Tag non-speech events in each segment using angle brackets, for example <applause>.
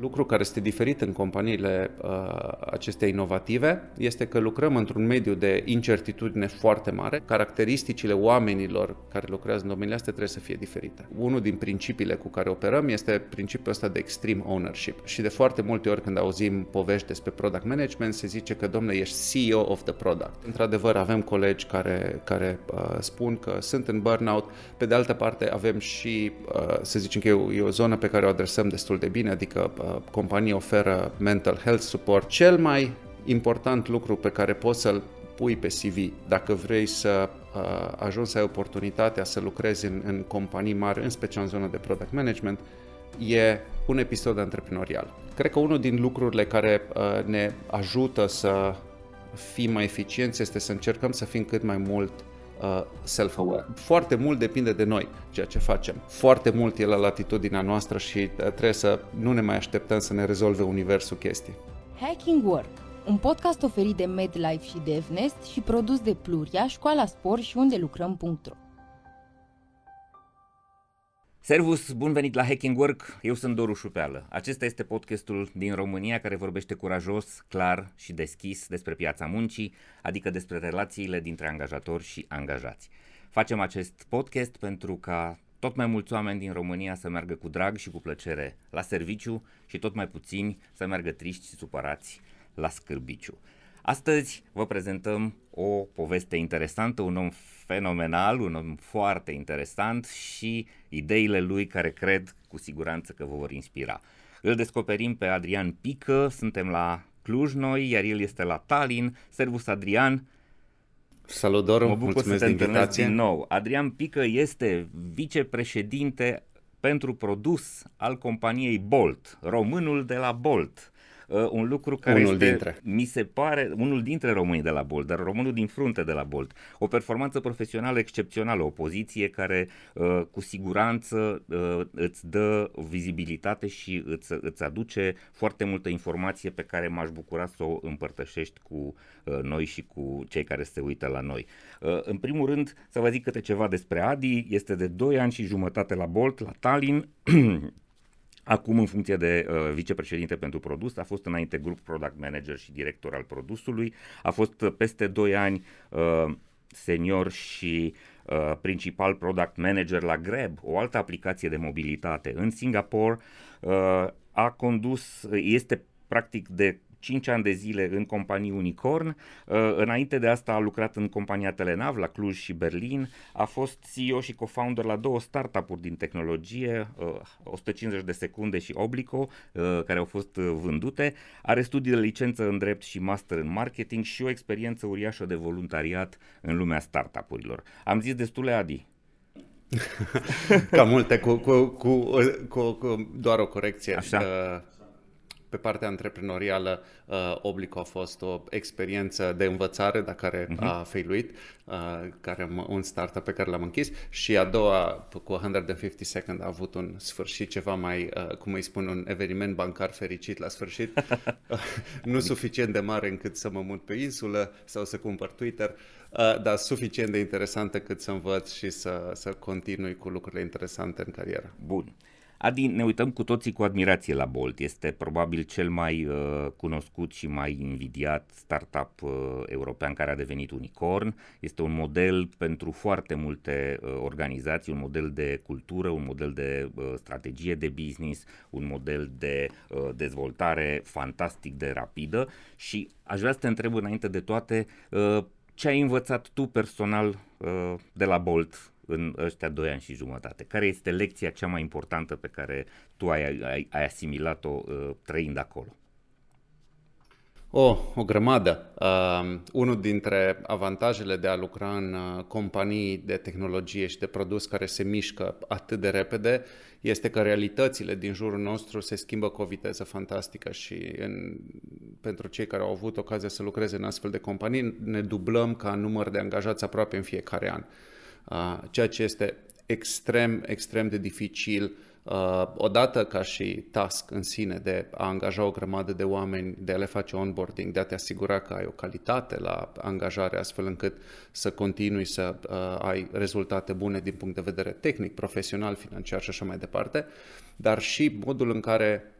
Lucru care este diferit în companiile uh, acestea inovative este că lucrăm într-un mediu de incertitudine foarte mare. Caracteristicile oamenilor care lucrează în domeniile astea trebuie să fie diferite. Unul din principiile cu care operăm este principiul ăsta de extreme ownership. Și de foarte multe ori când auzim povești despre product management, se zice că, domnule, ești CEO of the product. Într-adevăr, avem colegi care, care uh, spun că sunt în burnout. Pe de altă parte, avem și, uh, să zicem că e o, e o zonă pe care o adresăm destul de bine, adică uh, Uh, companii oferă mental health support. Cel mai important lucru pe care poți să-l pui pe CV dacă vrei să uh, ajungi să ai oportunitatea să lucrezi în, în companii mari, în special în zona de product management, e un episod antreprenorial. Cred că unul din lucrurile care uh, ne ajută să fim mai eficienți este să încercăm să fim cât mai mult uh, self-aware. Foarte mult depinde de noi ceea ce facem. Foarte mult e la latitudinea noastră și uh, trebuie să nu ne mai așteptăm să ne rezolve universul chestii. Hacking Work, un podcast oferit de MedLife și DevNest și produs de Pluria, Școala Spor și unde lucrăm.ro. Servus, bun venit la Hacking Work, eu sunt Doru Șupeală. Acesta este podcastul din România care vorbește curajos, clar și deschis despre piața muncii, adică despre relațiile dintre angajatori și angajați. Facem acest podcast pentru ca tot mai mulți oameni din România să meargă cu drag și cu plăcere la serviciu și tot mai puțini să meargă triști și supărați la scârbiciu. Astăzi vă prezentăm o poveste interesantă, un om fenomenal, un om foarte interesant și ideile lui care cred cu siguranță că vă vor inspira. Îl descoperim pe Adrian Pică, suntem la Cluj noi, iar el este la Tallinn. Servus Adrian! Salut Doru, mă bucur mulțumesc să te de invitație. din nou. Adrian Pică este vicepreședinte pentru produs al companiei Bolt, românul de la Bolt uh, un lucru care unul este, dintre. mi se pare, unul dintre românii de la Bolt, dar românul din frunte de la Bolt. O performanță profesională excepțională, o poziție care uh, cu siguranță uh, îți dă vizibilitate și îți, îți aduce foarte multă informație pe care m-aș bucura să o împărtășești cu uh, noi și cu cei care se uită la noi. Uh, în primul rând, să vă zic câte ceva despre Adi, este de 2 ani și jumătate la Bolt, la Tallinn, <clears throat> Acum, în funcție de uh, vicepreședinte pentru produs, a fost înainte grup product manager și director al produsului, a fost uh, peste 2 ani uh, senior și uh, principal product manager la Grab, o altă aplicație de mobilitate în Singapore. Uh, a condus, este practic de 5 ani de zile în companii Unicorn. Uh, înainte de asta a lucrat în compania Telenav la Cluj și Berlin. A fost CEO și co-founder la două startup-uri din tehnologie, 150 uh, de secunde și Oblico, uh, care au fost vândute. Are studii de licență în drept și master în marketing și o experiență uriașă de voluntariat în lumea startup-urilor. Am zis destule, Adi, <laughs> Ca multe, cu, cu, cu, cu, cu doar o corecție. Așa. Uh, pe partea antreprenorială, uh, Oblico a fost o experiență de învățare, dar care uh-huh. a failuit, uh, care un startup pe care l-am închis și a doua, cu 150 Second, a avut un sfârșit ceva mai, uh, cum îi spun, un eveniment bancar fericit la sfârșit, <laughs> <laughs> nu suficient de mare încât să mă mut pe insulă sau să cumpăr Twitter, uh, dar suficient de interesantă cât să învăț și să, să continui cu lucrurile interesante în carieră. Bun. Adi, ne uităm cu toții cu admirație la Bolt. Este probabil cel mai uh, cunoscut și mai invidiat startup uh, european care a devenit unicorn. Este un model pentru foarte multe uh, organizații, un model de cultură, un model de uh, strategie de business, un model de uh, dezvoltare fantastic de rapidă și aș vrea să te întreb înainte de toate uh, ce ai învățat tu personal uh, de la Bolt în ăștia doi ani și jumătate? Care este lecția cea mai importantă pe care tu ai, ai, ai asimilat-o uh, trăind acolo? O, o grămadă. Uh, unul dintre avantajele de a lucra în uh, companii de tehnologie și de produs care se mișcă atât de repede este că realitățile din jurul nostru se schimbă cu o viteză fantastică și în, pentru cei care au avut ocazia să lucreze în astfel de companii ne dublăm ca număr de angajați aproape în fiecare an. Uh, ceea ce este extrem, extrem de dificil odată ca și task în sine de a angaja o grămadă de oameni, de a le face onboarding, de a te asigura că ai o calitate la angajare astfel încât să continui să ai rezultate bune din punct de vedere tehnic, profesional, financiar și așa mai departe, dar și modul în care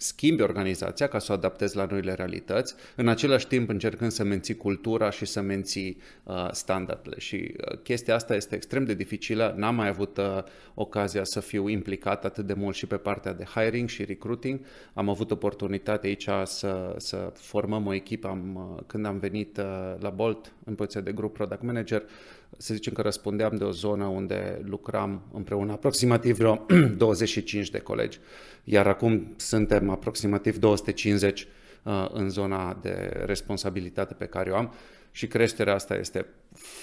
schimbi organizația ca să o adaptezi la noile realități, în același timp încercând să menții cultura și să menții uh, standardele. Și uh, chestia asta este extrem de dificilă. N-am mai avut uh, ocazia să fiu implicat atât de mult și pe partea de hiring și recruiting. Am avut oportunitate aici să, să formăm o echipă. Am, uh, când am venit uh, la Bolt în poziția de grup product manager, să zicem că răspundeam de o zonă unde lucram împreună aproximativ vreo <clears throat> 25 de colegi, iar acum suntem aproximativ 250 uh, în zona de responsabilitate pe care o am și creșterea asta este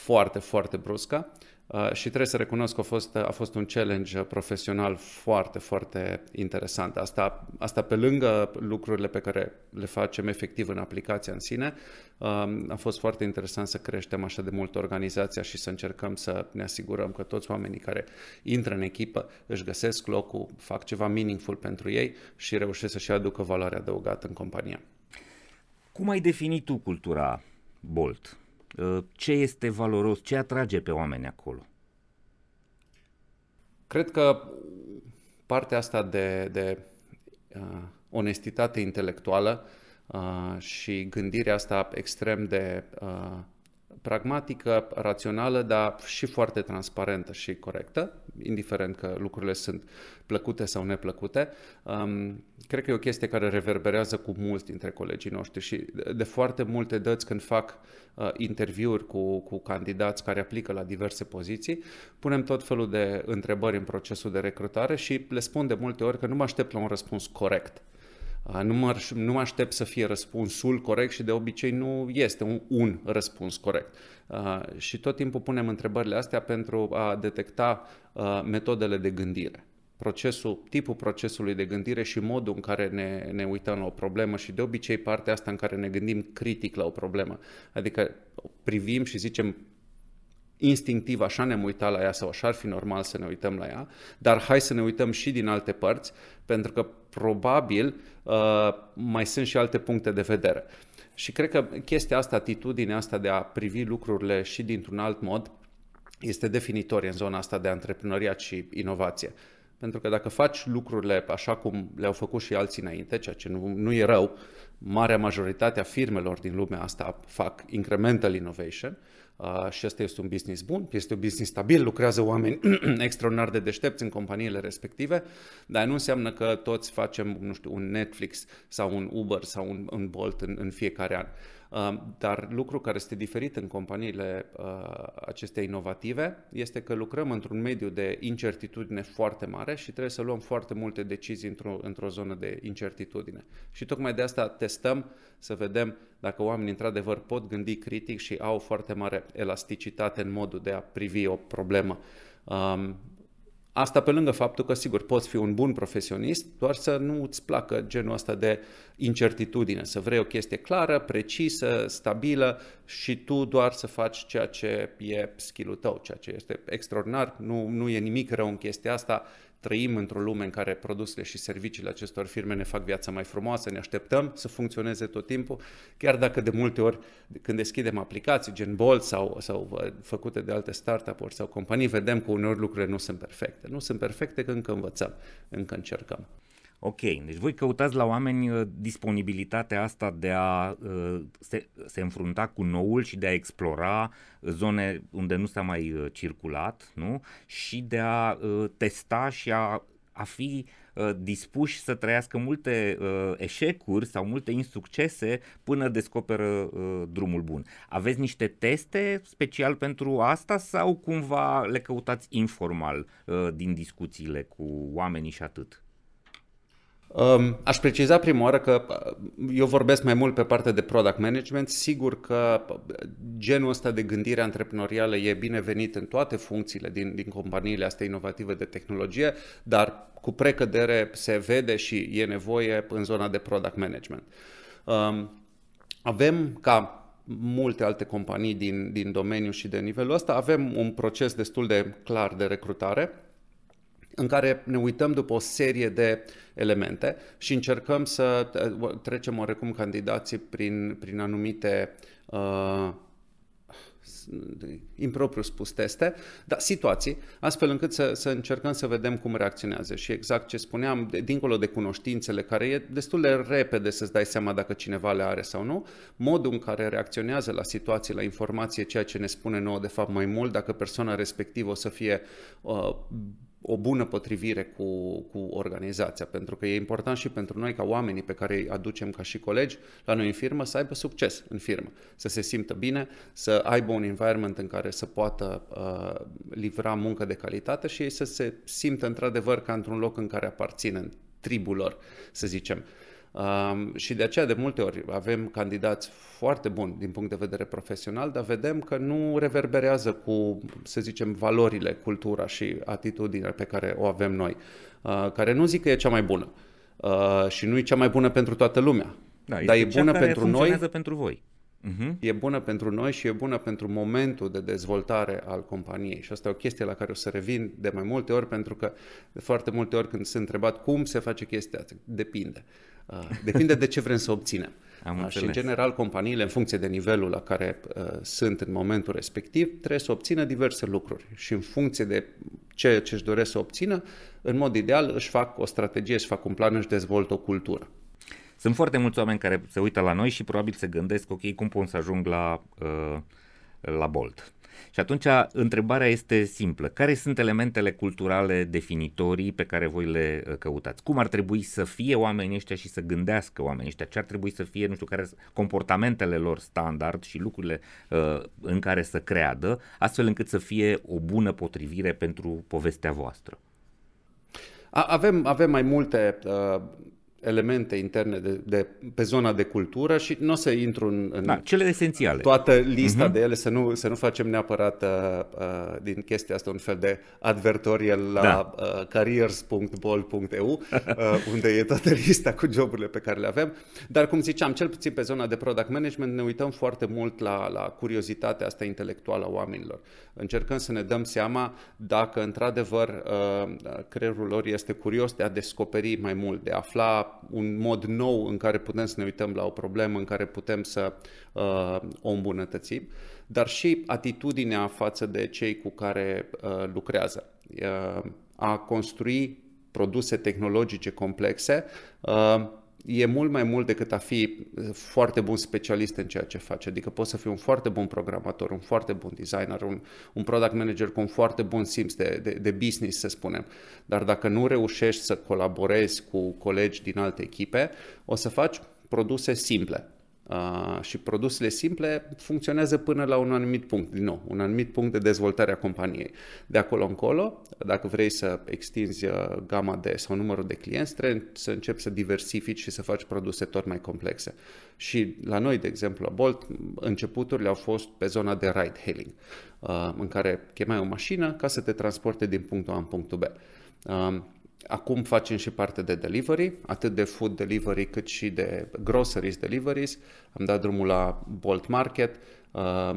foarte, foarte bruscă. Uh, și trebuie să recunosc că a fost, a fost un challenge profesional foarte, foarte interesant. Asta, asta pe lângă lucrurile pe care le facem efectiv în aplicația în sine, uh, a fost foarte interesant să creștem așa de mult organizația și să încercăm să ne asigurăm că toți oamenii care intră în echipă își găsesc locul, fac ceva meaningful pentru ei și reușesc să-și aducă valoare adăugată în compania. Cum ai definit tu cultura Bolt? Uh, ce este valoros, ce atrage pe oameni acolo? Cred că partea asta de, de uh, onestitate intelectuală uh, și gândirea asta extrem de uh, pragmatică, rațională, dar și foarte transparentă și corectă, indiferent că lucrurile sunt plăcute sau neplăcute. Um, cred că e o chestie care reverberează cu mulți dintre colegii noștri și de foarte multe dăți când fac uh, interviuri cu, cu candidați care aplică la diverse poziții, punem tot felul de întrebări în procesul de recrutare și le spun de multe ori că nu mă aștept la un răspuns corect. Nu mă, nu mă aștept să fie răspunsul corect și de obicei nu este un, un răspuns corect. Uh, și tot timpul punem întrebările astea pentru a detecta uh, metodele de gândire. Procesul, tipul procesului de gândire și modul în care ne, ne uităm la o problemă și de obicei partea asta în care ne gândim critic la o problemă. Adică privim și zicem instinctiv așa ne-am uitat la ea sau așa ar fi normal să ne uităm la ea, dar hai să ne uităm și din alte părți, pentru că probabil uh, mai sunt și alte puncte de vedere. Și cred că chestia asta, atitudinea asta de a privi lucrurile și dintr-un alt mod, este definitorie în zona asta de antreprenoriat și inovație. Pentru că dacă faci lucrurile așa cum le-au făcut și alții înainte, ceea ce nu, nu e rău, marea majoritate a firmelor din lumea asta fac incremental innovation, Uh, și asta este un business bun, este un business stabil, lucrează oameni <clears throat> extraordinar de deștepți în companiile respective, dar nu înseamnă că toți facem, nu știu, un Netflix sau un Uber sau un, un Bolt în, în fiecare an. Dar lucru care este diferit în companiile uh, acestea inovative este că lucrăm într-un mediu de incertitudine foarte mare și trebuie să luăm foarte multe decizii într-o, într-o zonă de incertitudine. Și tocmai de asta testăm să vedem dacă oamenii într-adevăr pot gândi critic și au foarte mare elasticitate în modul de a privi o problemă. Um, Asta pe lângă faptul că, sigur, poți fi un bun profesionist, doar să nu îți placă genul ăsta de incertitudine, să vrei o chestie clară, precisă, stabilă și tu doar să faci ceea ce e skill tău, ceea ce este extraordinar, nu, nu e nimic rău în chestia asta, trăim într-o lume în care produsele și serviciile acestor firme ne fac viața mai frumoasă, ne așteptăm să funcționeze tot timpul, chiar dacă de multe ori când deschidem aplicații gen Bolt sau, sau uh, făcute de alte startup-uri sau companii, vedem că uneori lucrurile nu sunt perfecte. Nu sunt perfecte că încă învățăm, încă încercăm. Ok, deci voi căutați la oameni uh, disponibilitatea asta de a uh, se, se înfrunta cu noul și de a explora zone unde nu s-a mai uh, circulat, nu? Și de a uh, testa și a, a fi uh, dispuși să trăiască multe uh, eșecuri sau multe insuccese până descoperă uh, drumul bun. Aveți niște teste special pentru asta sau cumva le căutați informal uh, din discuțiile cu oamenii și atât? Um, aș preciza prima oară că uh, eu vorbesc mai mult pe partea de product management. Sigur că uh, genul ăsta de gândire antreprenorială e binevenit în toate funcțiile din, din companiile astea inovative de tehnologie, dar cu precădere se vede și e nevoie în zona de product management. Um, avem ca multe alte companii din, din domeniu și de nivelul ăsta, avem un proces destul de clar de recrutare în care ne uităm după o serie de elemente și încercăm să trecem oarecum candidații prin, prin anumite uh, impropriu spus teste, dar situații, astfel încât să, să încercăm să vedem cum reacționează. Și exact ce spuneam, de, dincolo de cunoștințele, care e destul de repede să-ți dai seama dacă cineva le are sau nu, modul în care reacționează la situații, la informație, ceea ce ne spune nouă de fapt mai mult, dacă persoana respectivă o să fie uh, o bună potrivire cu, cu organizația, pentru că e important și pentru noi ca oamenii pe care îi aducem ca și colegi la noi în firmă să aibă succes în firmă, să se simtă bine, să aibă un environment în care să poată uh, livra muncă de calitate și ei să se simtă într-adevăr ca într-un loc în care aparțin în tribul lor, să zicem. Um, și de aceea de multe ori avem candidați foarte buni din punct de vedere profesional, dar vedem că nu reverberează cu, să zicem, valorile, cultura și atitudinea pe care o avem noi, uh, care nu zic că e cea mai bună uh, și nu e cea mai bună pentru toată lumea, da, dar e bună pentru noi. pentru voi. Uh-huh. E bună pentru noi și e bună pentru momentul de dezvoltare al companiei. Și asta e o chestie la care o să revin de mai multe ori, pentru că de foarte multe ori când sunt întrebat cum se face chestia asta, depinde. Uh, <laughs> depinde de ce vrem să obținem. Am uh, și în general companiile, în funcție de nivelul la care uh, sunt în momentul respectiv, trebuie să obțină diverse lucruri. Și în funcție de ce își doresc să obțină, în mod ideal își fac o strategie, își fac un plan, își dezvoltă o cultură. Sunt foarte mulți oameni care se uită la noi și probabil se gândesc, ok, cum pot să ajung la, uh, la Bolt? Și atunci întrebarea este simplă. Care sunt elementele culturale definitorii pe care voi le uh, căutați? Cum ar trebui să fie oamenii ăștia și să gândească oamenii ăștia? Ce ar trebui să fie, nu știu, care comportamentele lor standard și lucrurile uh, în care să creadă, astfel încât să fie o bună potrivire pentru povestea voastră? Avem, avem mai multe uh, elemente interne de, de, pe zona de cultură și nu o să intru în, în da, cele esențiale. toată lista uh-huh. de ele, să nu, să nu facem neapărat uh, uh, din chestia asta un fel de advertorial la da. uh, careers.bol.eu, <laughs> uh, unde e toată lista cu joburile pe care le avem. Dar, cum ziceam, cel puțin pe zona de product management ne uităm foarte mult la, la curiozitatea asta intelectuală a oamenilor. Încercăm să ne dăm seama dacă, într-adevăr, uh, creierul lor este curios de a descoperi mai mult, de a afla un mod nou în care putem să ne uităm la o problemă, în care putem să uh, o îmbunătățim, dar și atitudinea față de cei cu care uh, lucrează. Uh, a construi produse tehnologice complexe uh, e mult mai mult decât a fi uh, foarte bun specialist în ceea ce face. Adică poți să fii un foarte bun programator, un foarte bun designer, un, un product manager cu un foarte bun simț de, de, de business, să spunem. Dar dacă nu reușești să colaborezi cu colegi din alte echipe, o să faci produse simple. Uh, și produsele simple funcționează până la un anumit punct, din nou, un anumit punct de dezvoltare a companiei. De acolo încolo, dacă vrei să extinzi uh, gama de sau numărul de clienți, trebuie să începi să diversifici și să faci produse tot mai complexe. Și la noi, de exemplu, la Bolt, începuturile au fost pe zona de ride hailing, uh, în care chemai o mașină ca să te transporte din punctul A în punctul B. Uh, Acum facem și parte de delivery, atât de food delivery cât și de groceries deliveries. Am dat drumul la Bolt Market, Um,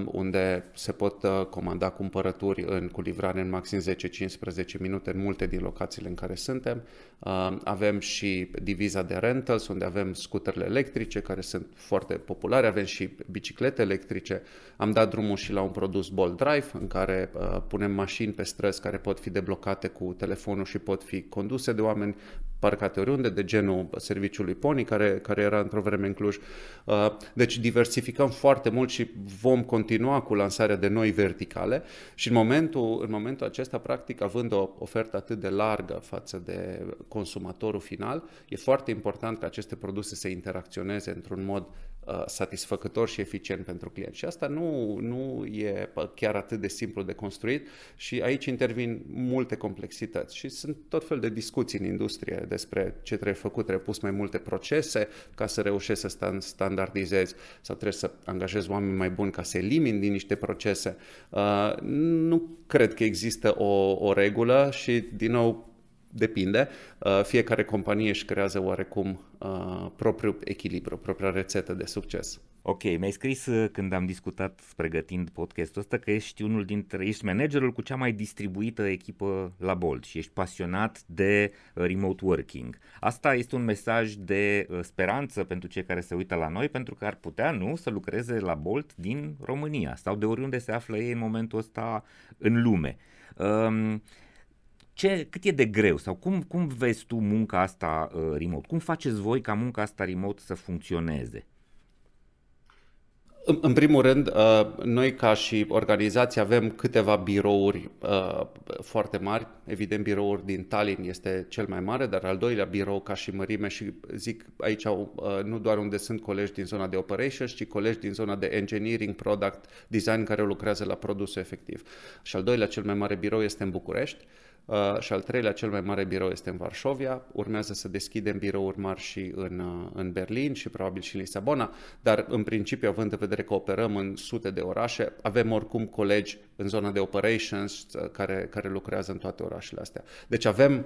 unde se pot uh, comanda cumpărături în, cu livrare în maxim 10-15 minute în multe din locațiile în care suntem. Um, avem și diviza de rentals, unde avem scuterele electrice, care sunt foarte populare, avem și biciclete electrice. Am dat drumul și la un produs Bolt Drive, în care uh, punem mașini pe străzi care pot fi deblocate cu telefonul și pot fi conduse de oameni parcate oriunde, de genul serviciului Pony, care, care era într-o vreme în Cluj. Uh, deci diversificăm foarte mult și vom continua cu lansarea de noi verticale și în momentul, în momentul acesta, practic, având o ofertă atât de largă față de consumatorul final, e foarte important ca aceste produse să interacționeze într-un mod Uh, satisfăcător și eficient pentru client. Și asta nu, nu e chiar atât de simplu de construit și aici intervin multe complexități și sunt tot fel de discuții în industrie despre ce trebuie făcut, trebuie pus mai multe procese ca să reușești să standardizezi sau trebuie să angajezi oameni mai buni ca să elimini din niște procese. Uh, nu cred că există o, o regulă și, din nou, depinde. Uh, fiecare companie își creează oarecum uh, propriul echilibru, propria rețetă de succes. Ok, mi-ai scris uh, când am discutat pregătind podcastul ăsta că ești unul dintre, ești managerul cu cea mai distribuită echipă la Bolt și ești pasionat de uh, remote working. Asta este un mesaj de uh, speranță pentru cei care se uită la noi, pentru că ar putea, nu, să lucreze la Bolt din România sau de oriunde se află ei în momentul ăsta în lume. Um, ce, cât e de greu sau cum, cum vezi tu munca asta uh, remote? Cum faceți voi ca munca asta remote să funcționeze? În primul rând, uh, noi ca și organizație avem câteva birouri uh, foarte mari. Evident, birouri din Tallinn este cel mai mare, dar al doilea birou ca și mărime și zic aici uh, nu doar unde sunt colegi din zona de operations, ci colegi din zona de engineering, product, design care lucrează la produsul efectiv. Și al doilea cel mai mare birou este în București. Uh, și al treilea, cel mai mare birou este în Varșovia. Urmează să deschidem birouri mari și în, uh, în Berlin și probabil și în Lisabona, dar în principiu, având în vedere că operăm în sute de orașe, avem oricum colegi în zona de operations uh, care, care lucrează în toate orașele astea. Deci avem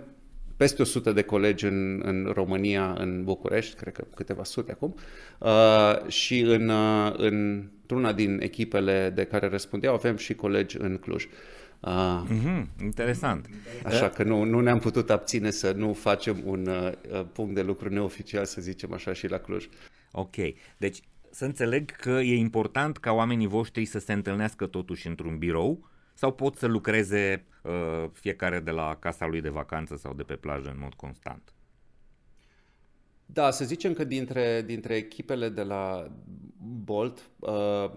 peste 100 de colegi în, în România, în București, cred că câteva sute acum, uh, și în, uh, într-una din echipele de care răspundeau avem și colegi în Cluj. Uh, Ah. Mm-hmm, interesant. Așa că nu, nu ne-am putut abține să nu facem un uh, punct de lucru neoficial, să zicem așa, și la Cluj. Ok, deci să înțeleg că e important ca oamenii voștri să se întâlnească totuși într-un birou sau pot să lucreze uh, fiecare de la casa lui de vacanță sau de pe plajă în mod constant? Da, să zicem că dintre, dintre echipele de la Bolt, uh,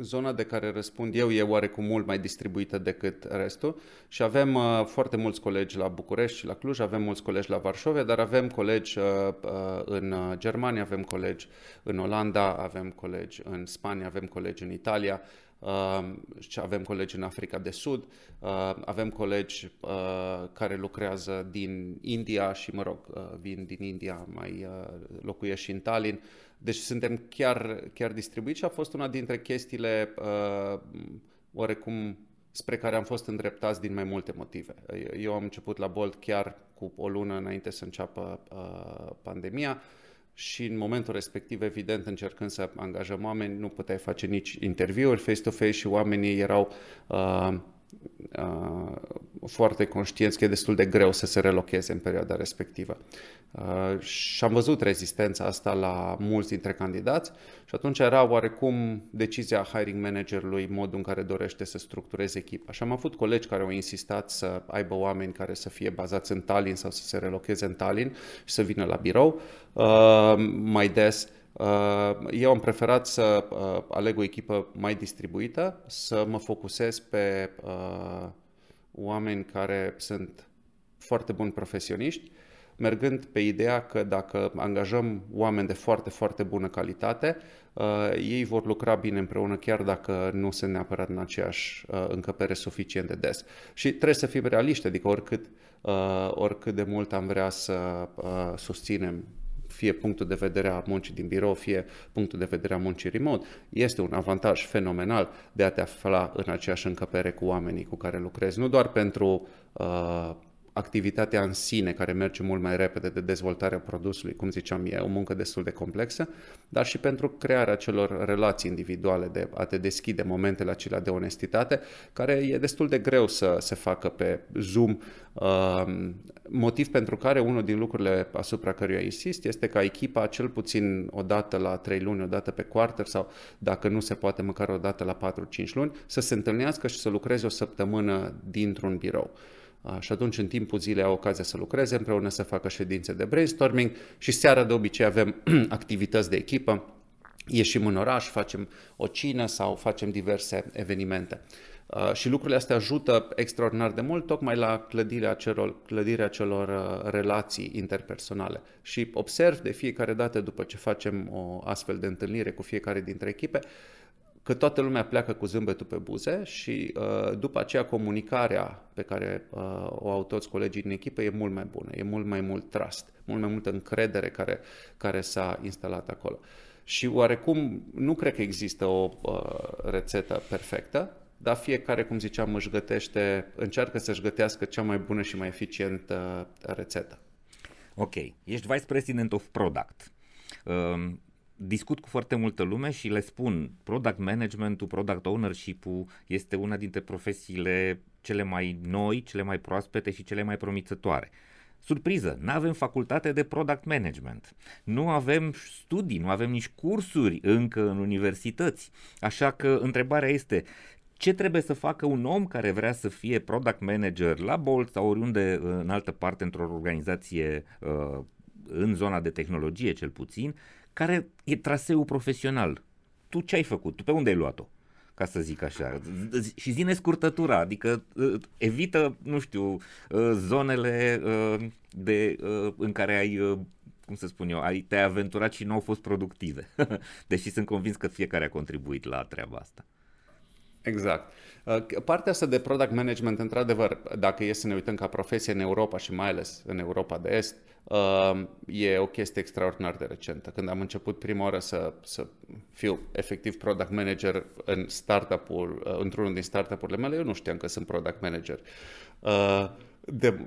zona de care răspund eu e oarecum mult mai distribuită decât restul și avem uh, foarte mulți colegi la București și la Cluj, avem mulți colegi la Varșovia, dar avem colegi uh, uh, în Germania, avem colegi în Olanda, avem colegi în Spania, avem colegi în Italia, uh, și avem colegi în Africa de Sud, uh, avem colegi uh, care lucrează din India și, mă rog, uh, vin din India, mai uh, locuiesc și în Tallinn. Deci suntem chiar, chiar distribuiți și a fost una dintre chestiile uh, oarecum spre care am fost îndreptați din mai multe motive. Eu am început la Bolt chiar cu o lună înainte să înceapă uh, pandemia și în momentul respectiv, evident, încercând să angajăm oameni, nu puteai face nici interviuri face-to-face și oamenii erau uh, uh, foarte conștienți că e destul de greu să se relocheze în perioada respectivă. Uh, și am văzut rezistența asta la mulți dintre candidați și atunci era oarecum decizia hiring managerului modul în care dorește să structureze echipa. Și am avut colegi care au insistat să aibă oameni care să fie bazați în Tallinn sau să se relocheze în Tallinn și să vină la birou uh, mai des. Uh, eu am preferat să uh, aleg o echipă mai distribuită, să mă focusez pe uh, oameni care sunt foarte buni profesioniști, mergând pe ideea că dacă angajăm oameni de foarte, foarte bună calitate, uh, ei vor lucra bine împreună chiar dacă nu sunt neapărat în aceeași uh, încăpere suficient de des. Și trebuie să fim realiști, adică oricât, uh, oricât de mult am vrea să uh, susținem fie punctul de vedere a muncii din birou, fie punctul de vedere a muncii remote, este un avantaj fenomenal de a te afla în aceeași încăpere cu oamenii cu care lucrezi, nu doar pentru uh, activitatea în sine, care merge mult mai repede de dezvoltarea produsului, cum ziceam, e o muncă destul de complexă, dar și pentru crearea celor relații individuale, de a te deschide momentele acelea de onestitate, care e destul de greu să se facă pe Zoom, um, motiv pentru care unul din lucrurile asupra căruia insist este ca echipa, cel puțin o dată la 3 luni, o dată pe quarter sau dacă nu se poate măcar o dată la 4-5 luni, să se întâlnească și să lucreze o săptămână dintr-un birou. Și atunci, în timpul zilei, au ocazia să lucreze împreună, să facă ședințe de brainstorming și seara, de obicei, avem <clears throat> activități de echipă, ieșim în oraș, facem o cină sau facem diverse evenimente. Uh, și lucrurile astea ajută extraordinar de mult tocmai la clădirea celor, clădirea celor uh, relații interpersonale. Și observ de fiecare dată după ce facem o astfel de întâlnire cu fiecare dintre echipe, că toată lumea pleacă cu zâmbetul pe buze și uh, după aceea comunicarea pe care uh, o au toți colegii din echipă e mult mai bună, e mult mai mult trust, mult mai multă încredere care, care s-a instalat acolo. Și oarecum nu cred că există o uh, rețetă perfectă, dar fiecare, cum ziceam, își gătește, încearcă să-și gătească cea mai bună și mai eficientă rețetă. Ok, ești Vice President of Product. Um, discut cu foarte multă lume și le spun, product management-ul, product ownership-ul este una dintre profesiile cele mai noi, cele mai proaspete și cele mai promițătoare. Surpriză, nu avem facultate de product management, nu avem studii, nu avem nici cursuri încă în universități. Așa că întrebarea este, ce trebuie să facă un om care vrea să fie product manager la Bolt sau oriunde în altă parte într-o organizație uh, în zona de tehnologie cel puțin, care e traseul profesional. Tu ce ai făcut? Tu pe unde ai luat-o? ca să zic așa. Și zine scurtătura, adică uh, evită, nu știu, uh, zonele uh, de, în care ai cum să spun eu, ai, te-ai aventurat și nu au fost productive. <laughs> Deși sunt convins că fiecare a contribuit la treaba asta. Exact. Partea asta de product management, într-adevăr, dacă e să ne uităm ca profesie în Europa și mai ales în Europa de Est, e o chestie extraordinar de recentă. Când am început prima oară să, să fiu efectiv product manager în startup-ul, într-unul din startup-urile mele, eu nu știam că sunt product manager. De,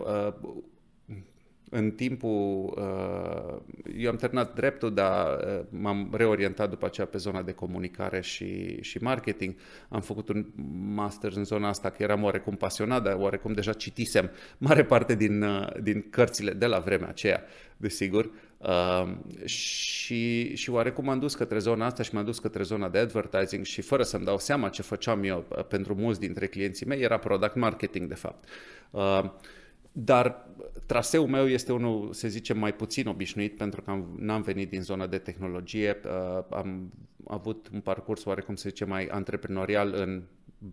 în timpul, uh, eu am terminat dreptul, dar uh, m-am reorientat după aceea pe zona de comunicare și, și marketing. Am făcut un master în zona asta, că eram oarecum pasionat, dar oarecum deja citisem mare parte din, uh, din cărțile de la vremea aceea, desigur. Uh, și, și oarecum m-am dus către zona asta și m-am dus către zona de advertising și fără să-mi dau seama ce făceam eu pentru mulți dintre clienții mei, era product marketing de fapt. Uh, dar traseul meu este unul, să zicem, mai puțin obișnuit pentru că am, n-am venit din zona de tehnologie. Uh, am avut un parcurs oarecum, să zicem, mai antreprenorial în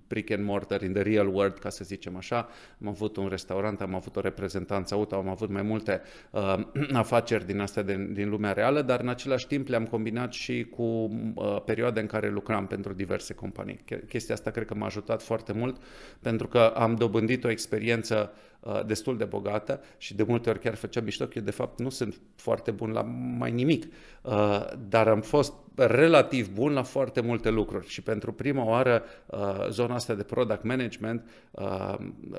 brick and mortar, in the real world, ca să zicem așa. Am avut un restaurant, am avut o reprezentanță auto, am avut mai multe uh, <clears throat> afaceri din astea din, din lumea reală, dar în același timp le-am combinat și cu uh, perioade în care lucram pentru diverse companii. Chestia asta cred că m-a ajutat foarte mult pentru că am dobândit o experiență uh, destul de bogată și de multe ori chiar făceam mișto că eu de fapt nu sunt foarte bun la mai nimic, uh, dar am fost relativ bun la foarte multe lucruri și pentru prima oară uh, zona asta de product management, uh,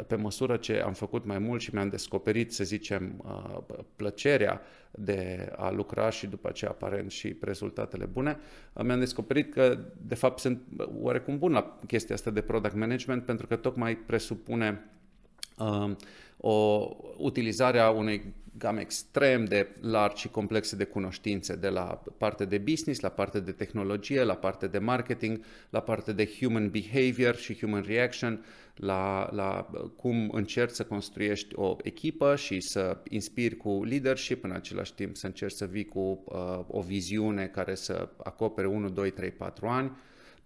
pe măsură ce am făcut mai mult și mi-am descoperit, să zicem, uh, plăcerea de a lucra și după aceea aparent și rezultatele bune, mi-am descoperit că de fapt sunt oarecum bun la chestia asta de product management pentru că tocmai presupune o utilizare a unei game extrem de largi și complexe de cunoștințe, de la parte de business, la parte de tehnologie, la parte de marketing, la parte de human behavior și human reaction, la, la cum încerci să construiești o echipă și să inspiri cu leadership, în același timp să încerci să vii cu uh, o viziune care să acopere 1, 2, 3, 4 ani,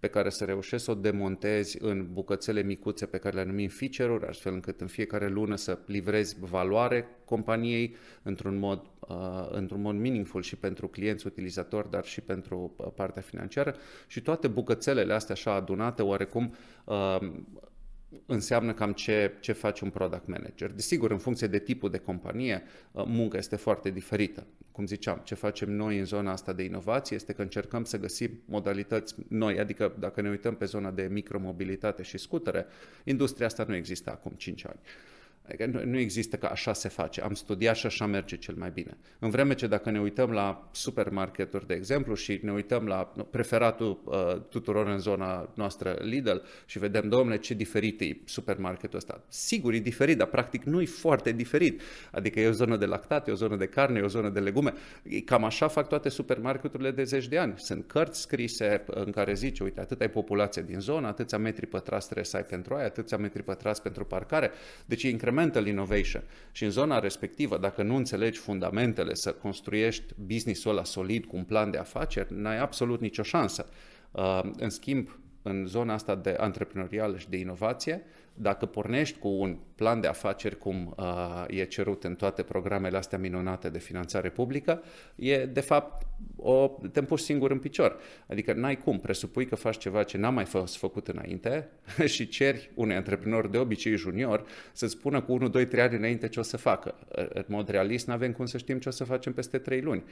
pe care să reușești să o demontezi în bucățele micuțe pe care le numim feature-uri, astfel încât în fiecare lună să livrezi valoare companiei într-un mod, uh, într-un mod meaningful și pentru clienți utilizatori, dar și pentru uh, partea financiară. Și toate bucățelele astea așa adunate, oarecum uh, înseamnă cam ce, ce face un product manager. Desigur, în funcție de tipul de companie, uh, munca este foarte diferită. Cum ziceam, ce facem noi în zona asta de inovație este că încercăm să găsim modalități noi, adică dacă ne uităm pe zona de micromobilitate și scutere, industria asta nu există acum 5 ani. Adică nu, nu există că așa se face. Am studiat și așa merge cel mai bine. În vreme ce dacă ne uităm la supermarketuri, de exemplu, și ne uităm la preferatul uh, tuturor în zona noastră Lidl și vedem, domnule, ce diferit e supermarketul ăsta. Sigur, e diferit, dar practic nu e foarte diferit. Adică e o zonă de lactate, e o zonă de carne, e o zonă de legume. Cam așa fac toate supermarketurile de zeci de ani. Sunt cărți scrise în care zice, uite, atât ai populație din zonă, atâția metri pătrați trebuie să ai pentru aia, atâția metri pătrați pentru parcare. Deci e incremental innovation. Și în zona respectivă, dacă nu înțelegi fundamentele să construiești business-ul ăla solid cu un plan de afaceri, n-ai absolut nicio șansă. Uh, în schimb, în zona asta de antreprenorială și de inovație, dacă pornești cu un plan de afaceri cum uh, e cerut în toate programele astea minunate de finanțare publică, e de fapt o, te împuși singur în picior. Adică n-ai cum, presupui că faci ceva ce n-a mai fost făcut înainte <laughs> și ceri unui antreprenor de obicei junior să spună cu 1, 2, 3 ani înainte ce o să facă. În mod realist, nu avem cum să știm ce o să facem peste 3 luni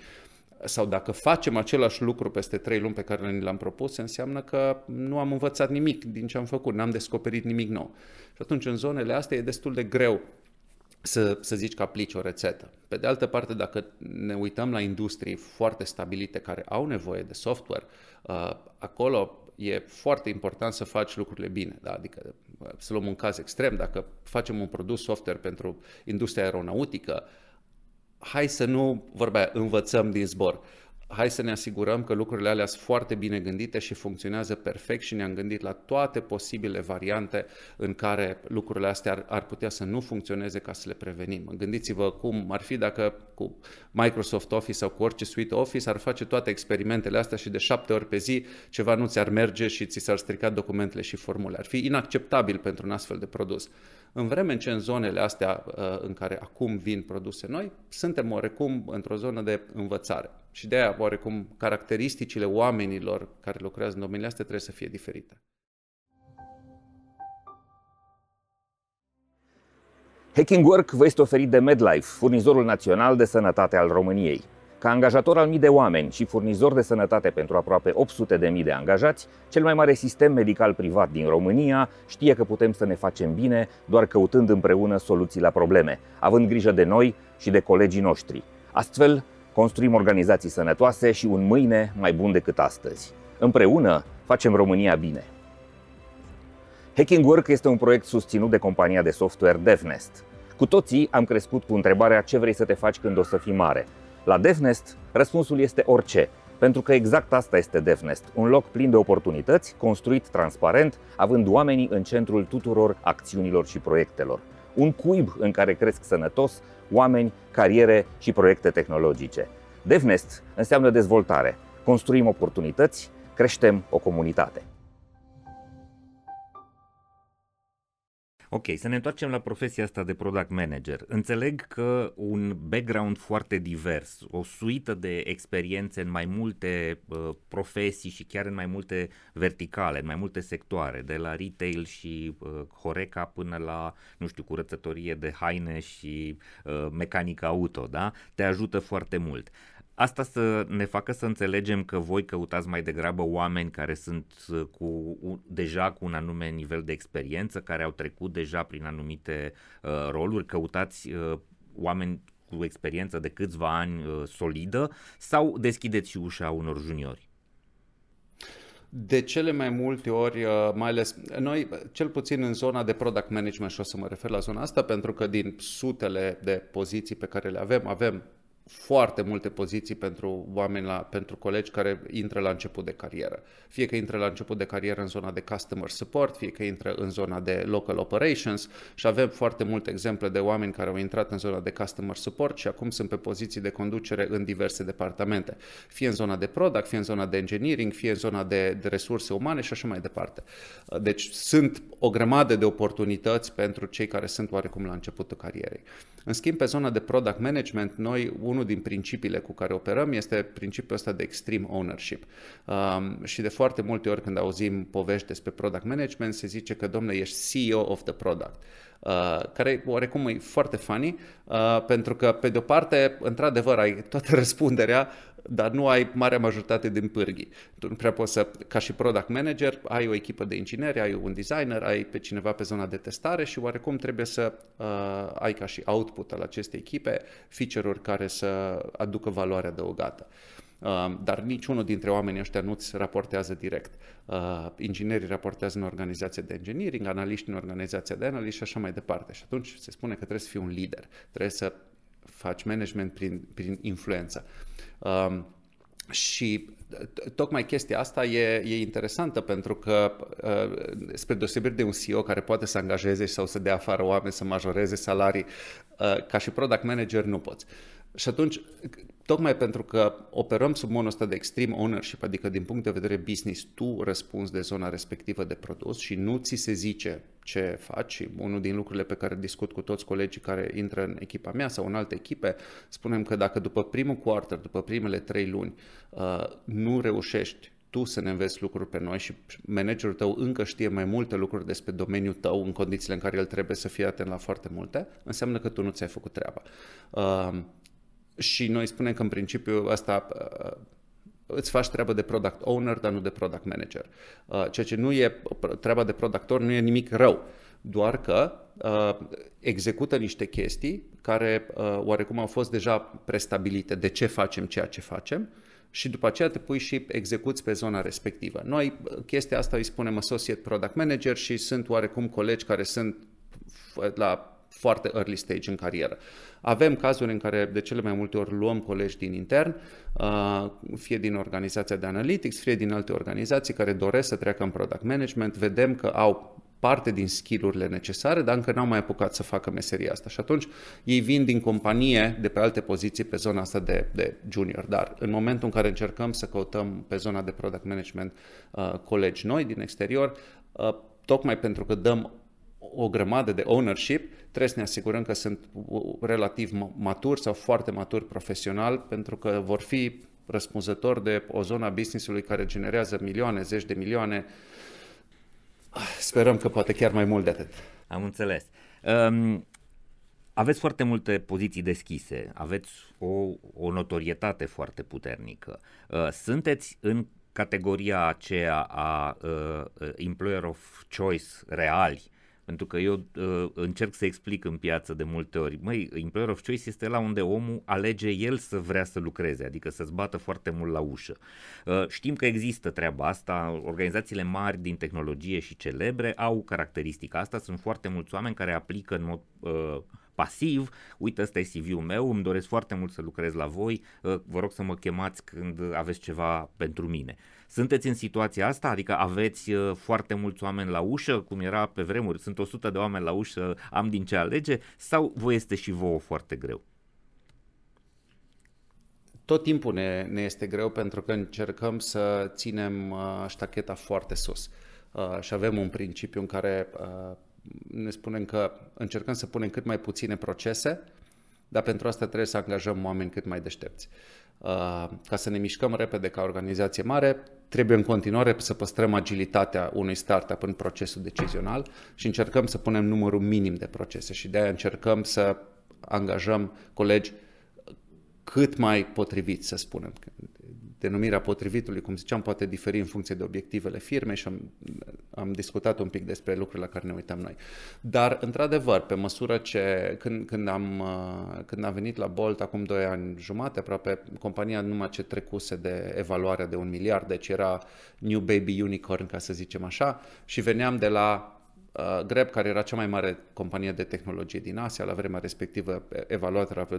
sau dacă facem același lucru peste trei luni pe care ni l-am propus, înseamnă că nu am învățat nimic din ce am făcut, n-am descoperit nimic nou. Și atunci în zonele astea e destul de greu să, să zici că aplici o rețetă. Pe de altă parte, dacă ne uităm la industrii foarte stabilite care au nevoie de software, uh, acolo e foarte important să faci lucrurile bine. Da? Adică, să luăm un caz extrem, dacă facem un produs software pentru industria aeronautică, hai să nu, vorbea, învățăm din zbor hai să ne asigurăm că lucrurile alea sunt foarte bine gândite și funcționează perfect și ne-am gândit la toate posibile variante în care lucrurile astea ar, ar putea să nu funcționeze ca să le prevenim. Gândiți-vă cum ar fi dacă cu Microsoft Office sau cu orice suite Office ar face toate experimentele astea și de șapte ori pe zi ceva nu ți-ar merge și ți s-ar strica documentele și formule. Ar fi inacceptabil pentru un astfel de produs. În vreme ce în zonele astea uh, în care acum vin produse noi, suntem oarecum într-o zonă de învățare. Și de aia, oarecum, caracteristicile oamenilor care lucrează în domeniile astea trebuie să fie diferite. Hacking Work vă este oferit de MedLife, furnizorul național de sănătate al României. Ca angajator al mii de oameni și furnizor de sănătate pentru aproape 800 de mii de angajați, cel mai mare sistem medical privat din România știe că putem să ne facem bine doar căutând împreună soluții la probleme, având grijă de noi și de colegii noștri. Astfel, construim organizații sănătoase și un mâine mai bun decât astăzi. Împreună facem România bine. Hacking Work este un proiect susținut de compania de software DevNest. Cu toții am crescut cu întrebarea ce vrei să te faci când o să fii mare – la DevNest, răspunsul este orice, pentru că exact asta este DevNest, un loc plin de oportunități, construit transparent, având oamenii în centrul tuturor acțiunilor și proiectelor. Un cuib în care cresc sănătos oameni, cariere și proiecte tehnologice. DevNest înseamnă dezvoltare. Construim oportunități, creștem o comunitate. Ok, să ne întoarcem la profesia asta de product manager. Înțeleg că un background foarte divers, o suită de experiențe în mai multe uh, profesii și chiar în mai multe verticale, în mai multe sectoare, de la retail și uh, Horeca până la, nu știu, curățătorie de haine și uh, mecanică auto, da? Te ajută foarte mult. Asta să ne facă să înțelegem că voi căutați mai degrabă oameni care sunt uh, cu, deja cu un anume nivel de experiență, care au trecut deja prin anumite uh, roluri, căutați uh, oameni cu experiență de câțiva ani uh, solidă sau deschideți și ușa unor juniori? De cele mai multe ori, uh, mai ales noi, cel puțin în zona de product management, și o să mă refer la zona asta, pentru că din sutele de poziții pe care le avem, avem foarte multe poziții pentru oameni, la, pentru colegi care intră la început de carieră. Fie că intră la început de carieră în zona de customer support, fie că intră în zona de local operations și avem foarte multe exemple de oameni care au intrat în zona de customer support și acum sunt pe poziții de conducere în diverse departamente. Fie în zona de product, fie în zona de engineering, fie în zona de, de resurse umane și așa mai departe. Deci sunt o grămadă de oportunități pentru cei care sunt oarecum la începutul carierei. În schimb, pe zona de product management, noi, unul din principiile cu care operăm este principiul ăsta de extreme ownership. Um, și de foarte multe ori când auzim povești despre product management, se zice că, domnule, ești CEO of the product. Uh, care oarecum e foarte funny, uh, pentru că, pe de-o parte, într-adevăr, ai toată <laughs> răspunderea, dar nu ai marea majoritate din pârghii. Tu nu prea poți să, ca și product manager, ai o echipă de ingineri, ai un designer, ai pe cineva pe zona de testare și oarecum trebuie să uh, ai ca și output al acestei echipe feature-uri care să aducă valoare adăugată. Uh, dar niciunul dintre oamenii ăștia nu-ți raportează direct. Uh, inginerii raportează în organizația de engineering, analiști în organizația de analiști și așa mai departe. Și atunci se spune că trebuie să fii un lider, trebuie să faci management prin, prin influență. Um, și tocmai chestia asta e, e interesantă pentru că, uh, spre deosebire de un CEO care poate să angajeze sau să dea afară oameni, să majoreze salarii, uh, ca și product manager nu poți. Și atunci, tocmai pentru că operăm sub modul ăsta de extreme ownership, adică din punct de vedere business, tu răspunzi de zona respectivă de produs și nu ți se zice ce faci. Unul din lucrurile pe care discut cu toți colegii care intră în echipa mea sau în alte echipe, spunem că dacă după primul quarter, după primele trei luni, uh, nu reușești tu să ne înveți lucruri pe noi și managerul tău încă știe mai multe lucruri despre domeniul tău în condițiile în care el trebuie să fie atent la foarte multe, înseamnă că tu nu ți-ai făcut treaba. Uh, și noi spunem că în principiu asta uh, îți faci treaba de product owner, dar nu de product manager. Uh, ceea ce nu e treaba de product owner, nu e nimic rău, doar că uh, execută niște chestii care uh, oarecum au fost deja prestabilite de ce facem ceea ce facem și după aceea te pui și execuți pe zona respectivă. Noi chestia asta îi spunem Associate Product Manager și sunt oarecum colegi care sunt la foarte early stage în carieră. Avem cazuri în care de cele mai multe ori luăm colegi din intern, uh, fie din organizația de analytics, fie din alte organizații care doresc să treacă în product management, vedem că au parte din skillurile necesare, dar încă n-au mai apucat să facă meseria asta. Și atunci ei vin din companie de pe alte poziții pe zona asta de, de junior. Dar în momentul în care încercăm să căutăm pe zona de product management uh, colegi noi din exterior, uh, tocmai pentru că dăm o grămadă de ownership, trebuie să ne asigurăm că sunt relativ maturi sau foarte maturi profesional, pentru că vor fi răspunzători de o zonă a business-ului care generează milioane, zeci de milioane. Sperăm că poate chiar mai mult de atât. Am înțeles. Um, aveți foarte multe poziții deschise, aveți o, o notorietate foarte puternică. Uh, sunteți în categoria aceea a uh, employer of choice reali pentru că eu uh, încerc să explic în piață de multe ori, măi, employer of choice este la unde omul alege el să vrea să lucreze, adică să-ți bată foarte mult la ușă. Uh, știm că există treaba asta, organizațiile mari din tehnologie și celebre au caracteristica asta, sunt foarte mulți oameni care aplică în mod uh, pasiv, uite ăsta e CV-ul meu, îmi doresc foarte mult să lucrez la voi, uh, vă rog să mă chemați când aveți ceva pentru mine. Sunteți în situația asta? Adică aveți uh, foarte mulți oameni la ușă, cum era pe vremuri, sunt 100 de oameni la ușă, am din ce alege, sau vă este și vouă foarte greu? Tot timpul ne, ne este greu pentru că încercăm să ținem uh, ștacheta foarte sus. Uh, și avem un principiu în care uh, ne spunem că încercăm să punem cât mai puține procese, dar pentru asta trebuie să angajăm oameni cât mai deștepți. Uh, ca să ne mișcăm repede ca organizație mare, trebuie în continuare să păstrăm agilitatea unui startup în procesul decizional și încercăm să punem numărul minim de procese și de aia încercăm să angajăm colegi cât mai potrivit, să spunem denumirea potrivitului, cum ziceam, poate diferi în funcție de obiectivele firmei și am, am discutat un pic despre lucrurile la care ne uităm noi. Dar, într-adevăr, pe măsură ce, când, când, am, uh, când am venit la Bolt acum 2 ani jumate, aproape, compania numai ce trecuse de evaluarea de un miliard, deci era New Baby Unicorn, ca să zicem așa, și veneam de la Uh, Grab, care era cea mai mare companie de tehnologie din Asia, la vremea respectivă evaluată la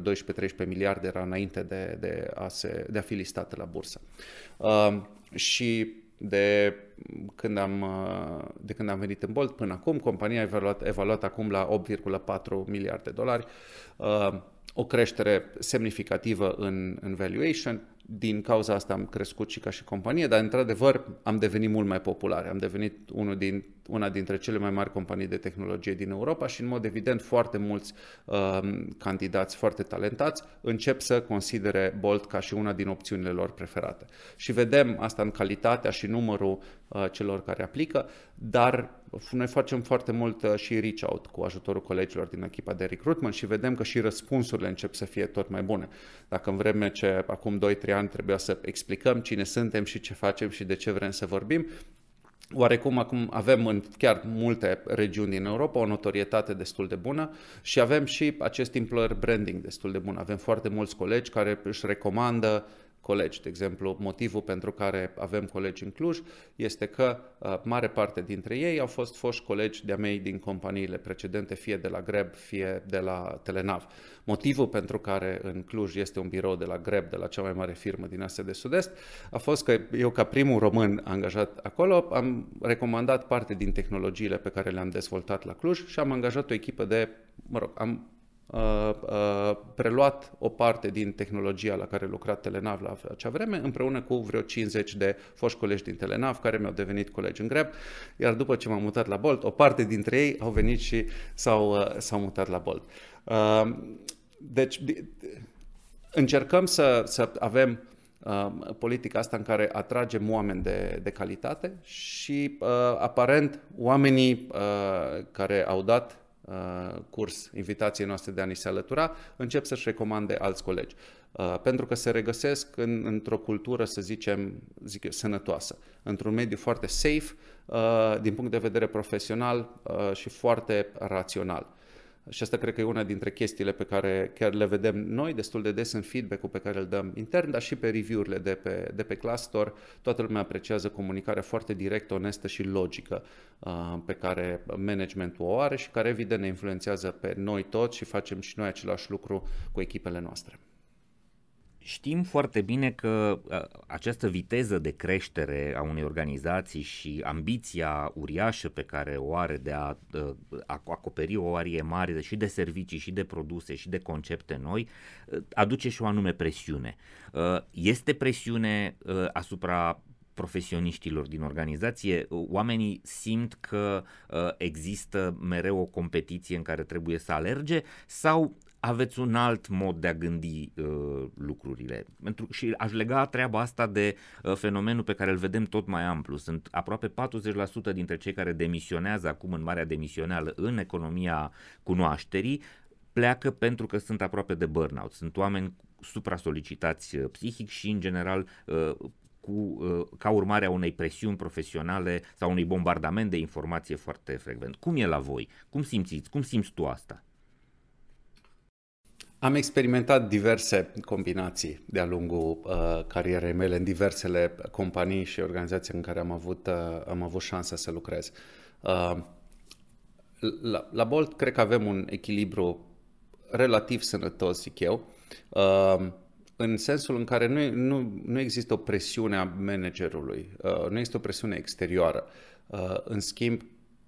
12-13 miliarde, era înainte de, de, a se, de a fi listată la bursă. Uh, și de când, am, uh, de când am venit în Bolt până acum, compania a evaluat, evaluat acum la 8,4 miliarde de dolari, uh, o creștere semnificativă în, în valuation, din cauza asta am crescut și ca și companie, dar într-adevăr am devenit mult mai populare. Am devenit unul din, una dintre cele mai mari companii de tehnologie din Europa și în mod evident foarte mulți uh, candidați foarte talentați încep să considere Bolt ca și una din opțiunile lor preferate. Și vedem asta în calitatea și numărul uh, celor care aplică, dar noi facem foarte mult uh, și reach out cu ajutorul colegilor din echipa de recruitment și vedem că și răspunsurile încep să fie tot mai bune. Dacă în vreme ce acum 2-3 ani trebuia să explicăm cine suntem și ce facem și de ce vrem să vorbim, Oarecum acum avem în chiar multe regiuni din Europa o notorietate destul de bună și avem și acest employer branding destul de bun. Avem foarte mulți colegi care își recomandă colegi. De exemplu, motivul pentru care avem colegi în Cluj este că uh, mare parte dintre ei au fost foști colegi de-a mei din companiile precedente, fie de la Greb, fie de la Telenav. Motivul pentru care în Cluj este un birou de la Greb, de la cea mai mare firmă din Asia de Sud-Est, a fost că eu, ca primul român angajat acolo, am recomandat parte din tehnologiile pe care le-am dezvoltat la Cluj și am angajat o echipă de, mă rog, am Uh, uh, preluat o parte din tehnologia la care lucra Telenav la acea vreme, împreună cu vreo 50 de foști colegi din Telenav care mi-au devenit colegi în greb, iar după ce m-am mutat la Bolt, o parte dintre ei au venit și s-au, uh, s-au mutat la Bolt. Deci încercăm să, să avem politica asta în care atragem oameni de, de calitate și aparent oamenii care au dat uh, curs invitației noastre de a ni se alătura, încep să-și recomande alți colegi. Uh, pentru că se regăsesc în, într-o cultură, să zicem, zic eu, sănătoasă, într-un mediu foarte safe uh, din punct de vedere profesional uh, și foarte rațional. Și asta cred că e una dintre chestiile pe care chiar le vedem noi destul de des în feedback-ul pe care îl dăm intern, dar și pe review-urile de pe, de pe Glassdoor. Toată lumea apreciază comunicarea foarte directă, onestă și logică uh, pe care managementul o are și care evident ne influențează pe noi toți și facem și noi același lucru cu echipele noastre. Știm foarte bine că această viteză de creștere a unei organizații și ambiția uriașă pe care o are de a, a acoperi o arie mare și de servicii și de produse și de concepte noi aduce și o anume presiune. Este presiune asupra profesioniștilor din organizație, oamenii simt că există mereu o competiție în care trebuie să alerge sau aveți un alt mod de a gândi uh, lucrurile. Pentru, și aș lega treaba asta de uh, fenomenul pe care îl vedem tot mai amplu. Sunt aproape 40% dintre cei care demisionează acum în marea demisională în economia cunoașterii pleacă pentru că sunt aproape de burnout. Sunt oameni supra-solicitați uh, psihic și, în general, uh, cu, uh, ca urmare a unei presiuni profesionale sau unui bombardament de informație foarte frecvent. Cum e la voi? Cum simțiți? Cum simți tu asta? Am experimentat diverse combinații de-a lungul uh, carierei mele în diversele companii și organizații în care am avut, uh, am avut șansa să lucrez. Uh, la, la Bolt cred că avem un echilibru relativ sănătos, zic eu, uh, în sensul în care nu, nu, nu există o presiune a managerului, uh, nu există o presiune exterioară. Uh, în schimb,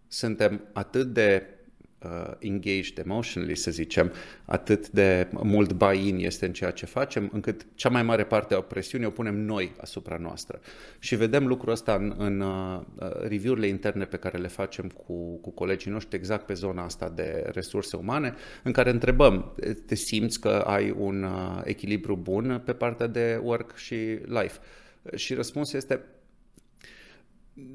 suntem atât de uh, engaged emotionally, să zicem, atât de mult buy-in este în ceea ce facem, încât cea mai mare parte a presiunii o punem noi asupra noastră. Și vedem lucrul ăsta în, în uh, review-urile interne pe care le facem cu, cu colegii noștri exact pe zona asta de resurse umane, în care întrebăm, te simți că ai un uh, echilibru bun pe partea de work și life? Și răspunsul este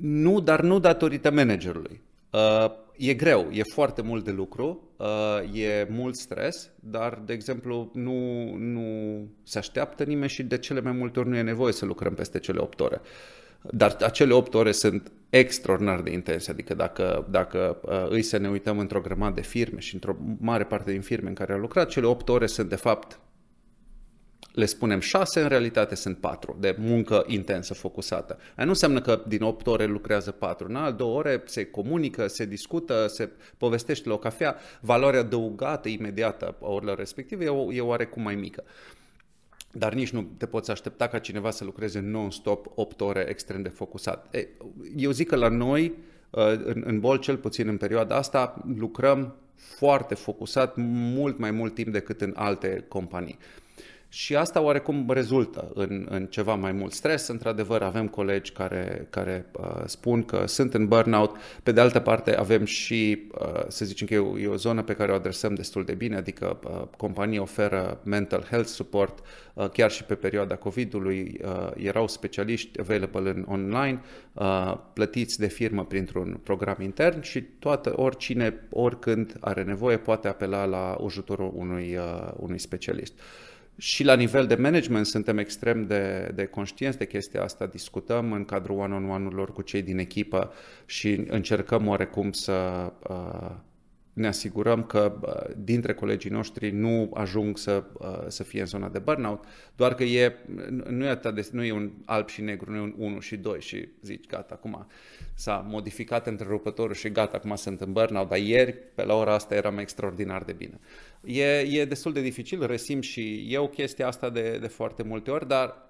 nu, dar nu datorită managerului. Uh, e greu, e foarte mult de lucru, uh, e mult stres, dar, de exemplu, nu, nu se așteaptă nimeni și de cele mai multe ori nu e nevoie să lucrăm peste cele 8 ore. Dar acele 8 ore sunt extraordinar de intense, adică dacă, dacă uh, îi să ne uităm într-o grămadă de firme și într-o mare parte din firme în care am lucrat, cele 8 ore sunt de fapt le spunem 6, în realitate sunt 4 de muncă intensă, focusată. Aia nu înseamnă că din 8 ore lucrează 4, în 2 ore se comunică, se discută, se povestește la o cafea, valoarea adăugată imediată a orelor respective e, e oarecum mai mică. Dar nici nu te poți aștepta ca cineva să lucreze non-stop 8 ore extrem de focusat. Eu zic că la noi, uh, în, în bol cel puțin în perioada asta, lucrăm foarte focusat, mult mai mult timp decât în alte companii. Și asta oarecum rezultă în, în ceva mai mult stres. Într-adevăr, avem colegi care, care uh, spun că sunt în burnout. Pe de altă parte, avem și, uh, să zicem că e o, e o zonă pe care o adresăm destul de bine, adică uh, companii oferă mental health support. Uh, chiar și pe perioada COVID-ului uh, erau specialiști available în online, uh, plătiți de firmă printr-un program intern și toată, oricine, oricând are nevoie, poate apela la ajutorul unui, uh, unui specialist. Și la nivel de management suntem extrem de, de conștienți de chestia asta, discutăm în cadrul one-on-one-urilor cu cei din echipă și încercăm oarecum să uh, ne asigurăm că uh, dintre colegii noștri nu ajung să, uh, să fie în zona de burnout, doar că e, nu, e atât de, nu e un alb și negru, nu e un 1 și 2 și zici gata, acum s-a modificat întrerupătorul și gata, acum sunt în burnout, dar ieri, pe la ora asta, eram extraordinar de bine. E, e destul de dificil, resim și eu chestia asta de, de foarte multe ori, dar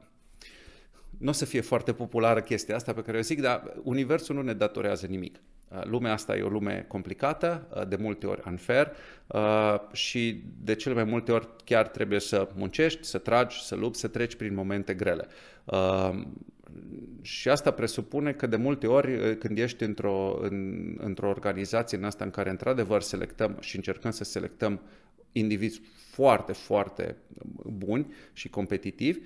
nu o să fie foarte populară chestia asta pe care o zic, dar universul nu ne datorează nimic. Uh, lumea asta e o lume complicată, uh, de multe ori unfair uh, și de cele mai multe ori chiar trebuie să muncești, să tragi, să lupți, să treci prin momente grele. Și asta presupune că de multe ori când ești într-o, în, într-o organizație în asta în care într-adevăr selectăm și încercăm să selectăm indivizi foarte, foarte buni și competitivi,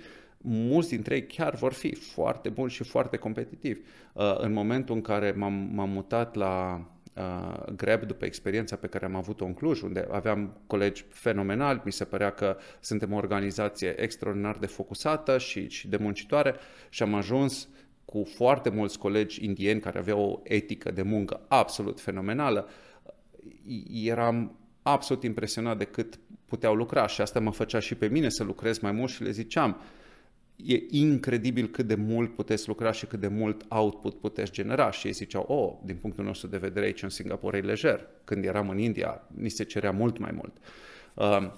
mulți dintre ei chiar vor fi foarte buni și foarte competitivi. Uh, în momentul în care m-am, m-am mutat la, uh, greb după experiența pe care am avut-o în Cluj, unde aveam colegi fenomenali, mi se părea că suntem o organizație extraordinar de focusată și, și de muncitoare și am ajuns cu foarte mulți colegi indieni care aveau o etică de muncă absolut fenomenală. Eram absolut impresionat de cât puteau lucra și asta mă făcea și pe mine să lucrez mai mult și le ziceam, e incredibil cât de mult puteți lucra și cât de mult output puteți genera. Și ei ziceau, oh, din punctul nostru de vedere aici în Singapore e lejer. Când eram în India, ni se cerea mult mai mult. Uh,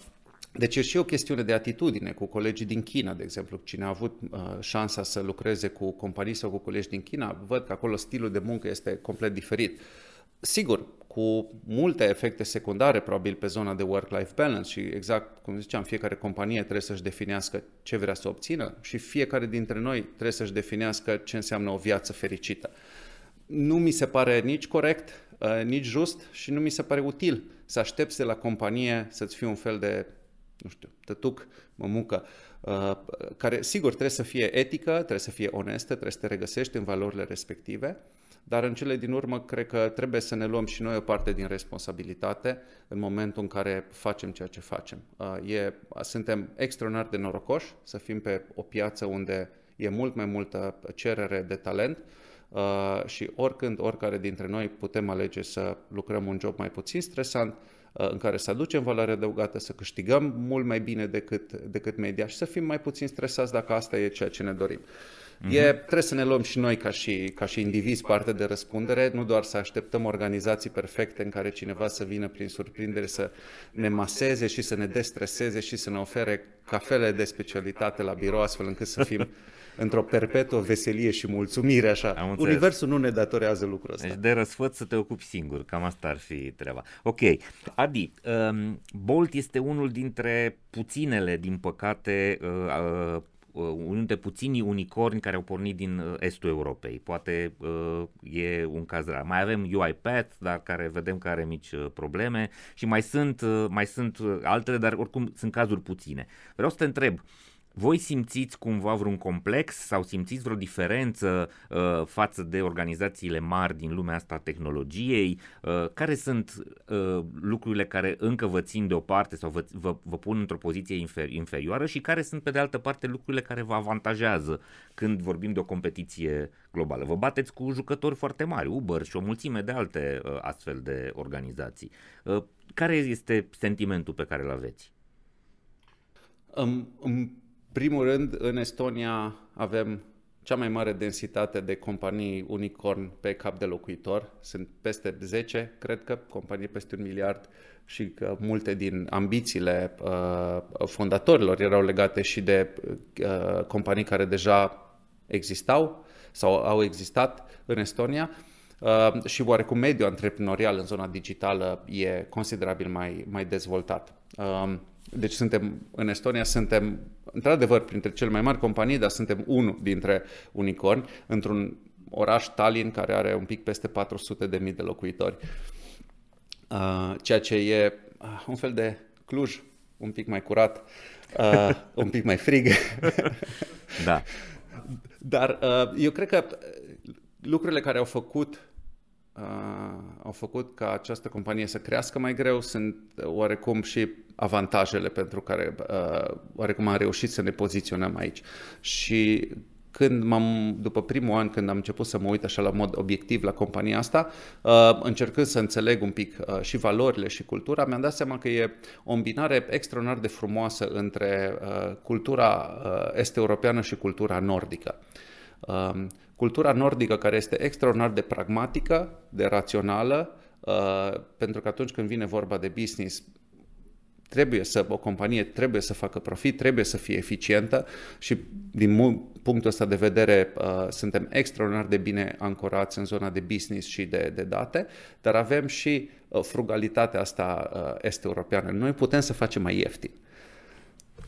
deci e și o chestiune de atitudine cu colegii din China, de exemplu. Cine a avut uh, șansa să lucreze cu companii sau cu colegi din China, văd că acolo stilul de muncă este complet diferit. Sigur, cu multe efecte secundare probabil pe zona de work-life balance și exact cum ziceam, fiecare companie trebuie să-și definească ce vrea să obțină și fiecare dintre noi trebuie să-și definească ce înseamnă o viață fericită. Nu mi se pare nici corect, uh, nici just și nu mi se pare util să aștepți de la companie să-ți fie un fel de, nu știu, tătuc, mămucă, uh, care sigur trebuie să fie etică, trebuie să fie onestă, trebuie să te regăsești în valorile respective, dar în cele din urmă cred că trebuie să ne luăm și noi o parte din responsabilitate în momentul în care facem ceea ce facem. Uh, e, suntem extraordinar de norocoși să fim pe o piață unde e mult mai multă cerere de talent uh, și oricând, oricare dintre noi putem alege să lucrăm un job mai puțin stresant, uh, în care să aducem valoare adăugată, să câștigăm mult mai bine decât, decât media și să fim mai puțin stresați dacă asta e ceea ce ne dorim. Mm-hmm. E, trebuie să ne luăm și noi ca și, ca și indivizi parte de răspundere, nu doar să așteptăm organizații perfecte în care cineva să vină prin surprindere să ne maseze și să ne destreseze și să ne ofere cafele de specialitate la birou astfel încât să fim <laughs> într-o perpetuă veselie și mulțumire așa. Universul nu ne datorează lucrul ăsta. Deci de răsfăț să te ocupi singur, cam asta ar fi treaba. Ok, Adi, um, Bolt este unul dintre puținele, din păcate, uh, uh, Uh, unul dintre puținii unicorni care au pornit din uh, estul Europei. Poate uh, e un caz rar. Mai avem UiPath, dar care vedem că are mici uh, probleme și mai sunt, uh, mai sunt altele, dar oricum sunt cazuri puține. Vreau să te întreb, uh, voi simțiți cumva vreun complex sau simțiți vreo diferență uh, față de organizațiile mari din lumea asta a tehnologiei? Uh, care sunt uh, lucrurile care încă vă țin deoparte sau vă, vă, vă pun într-o poziție infer, inferioară și care sunt pe de altă parte lucrurile care vă avantajează când vorbim de o competiție globală? Vă bateți cu jucători foarte mari, Uber și o mulțime de alte uh, astfel de organizații. Uh, care este sentimentul pe care îl aveți? Um, um primul rând, în Estonia avem cea mai mare densitate de companii unicorn pe cap de locuitor. Sunt peste 10, cred că, companii peste un miliard și că multe din ambițiile uh, fondatorilor erau legate și de uh, companii care deja existau sau au existat în Estonia. Uh, și oarecum mediul antreprenorial în zona digitală e considerabil mai, mai dezvoltat. Uh, deci suntem, în Estonia suntem, într-adevăr, printre cele mai mari companii, dar suntem unul dintre unicorni, într-un oraș Tallinn care are un pic peste 400 de mii de locuitori. Uh, ceea ce e uh, un fel de Cluj, un pic mai curat, uh, un pic mai frig. <laughs> da. Dar uh, eu cred că lucrurile care au făcut uh, au făcut ca această companie să crească mai greu sunt oarecum și avantajele pentru care uh, oarecum am reușit să ne poziționăm aici. Și când m-am, după primul an, când am început să mă uit așa la mod obiectiv la compania asta, uh, încercând să înțeleg un pic uh, și valorile și cultura, mi-am dat seama că e o îmbinare extraordinar de frumoasă între uh, cultura uh, est-europeană și cultura nordică. Uh, cultura nordică care este extraordinar de pragmatică, de rațională, uh, pentru că atunci când vine vorba de business, trebuie să, o companie trebuie să facă profit, trebuie să fie eficientă și din punctul ăsta de vedere uh, suntem extraordinar de bine ancorați în zona de business și de, de date, dar avem și uh, frugalitatea asta uh, est-europeană. Noi putem să facem mai ieftin.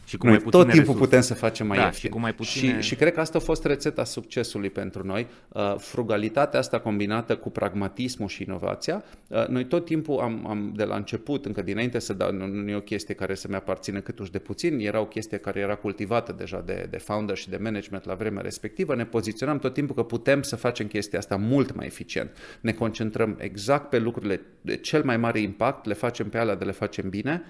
Și cu Noi mai tot timpul resurse. putem să facem mai da, ieftin. Și, cu mai puține... și, și cred că asta a fost rețeta succesului pentru noi. Uh, frugalitatea asta combinată cu pragmatismul și inovația. Uh, noi tot timpul am, am de la început, încă dinainte să dau, nu, nu e o chestie care să-mi aparține cât uși de puțin, era o chestie care era cultivată deja de, de founder și de management la vremea respectivă. Ne poziționăm tot timpul că putem să facem chestia asta mult mai eficient. Ne concentrăm exact pe lucrurile de cel mai mare impact, le facem pe alea de le facem bine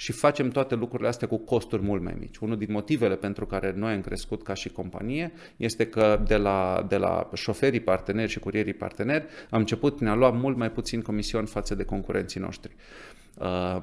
și facem toate lucrurile astea cu costuri mult mai mici. Unul din motivele pentru care noi am crescut ca și companie este că de la, de la șoferii parteneri și curierii parteneri am început prin a lua mult mai puțin comision față de concurenții noștri. Uh,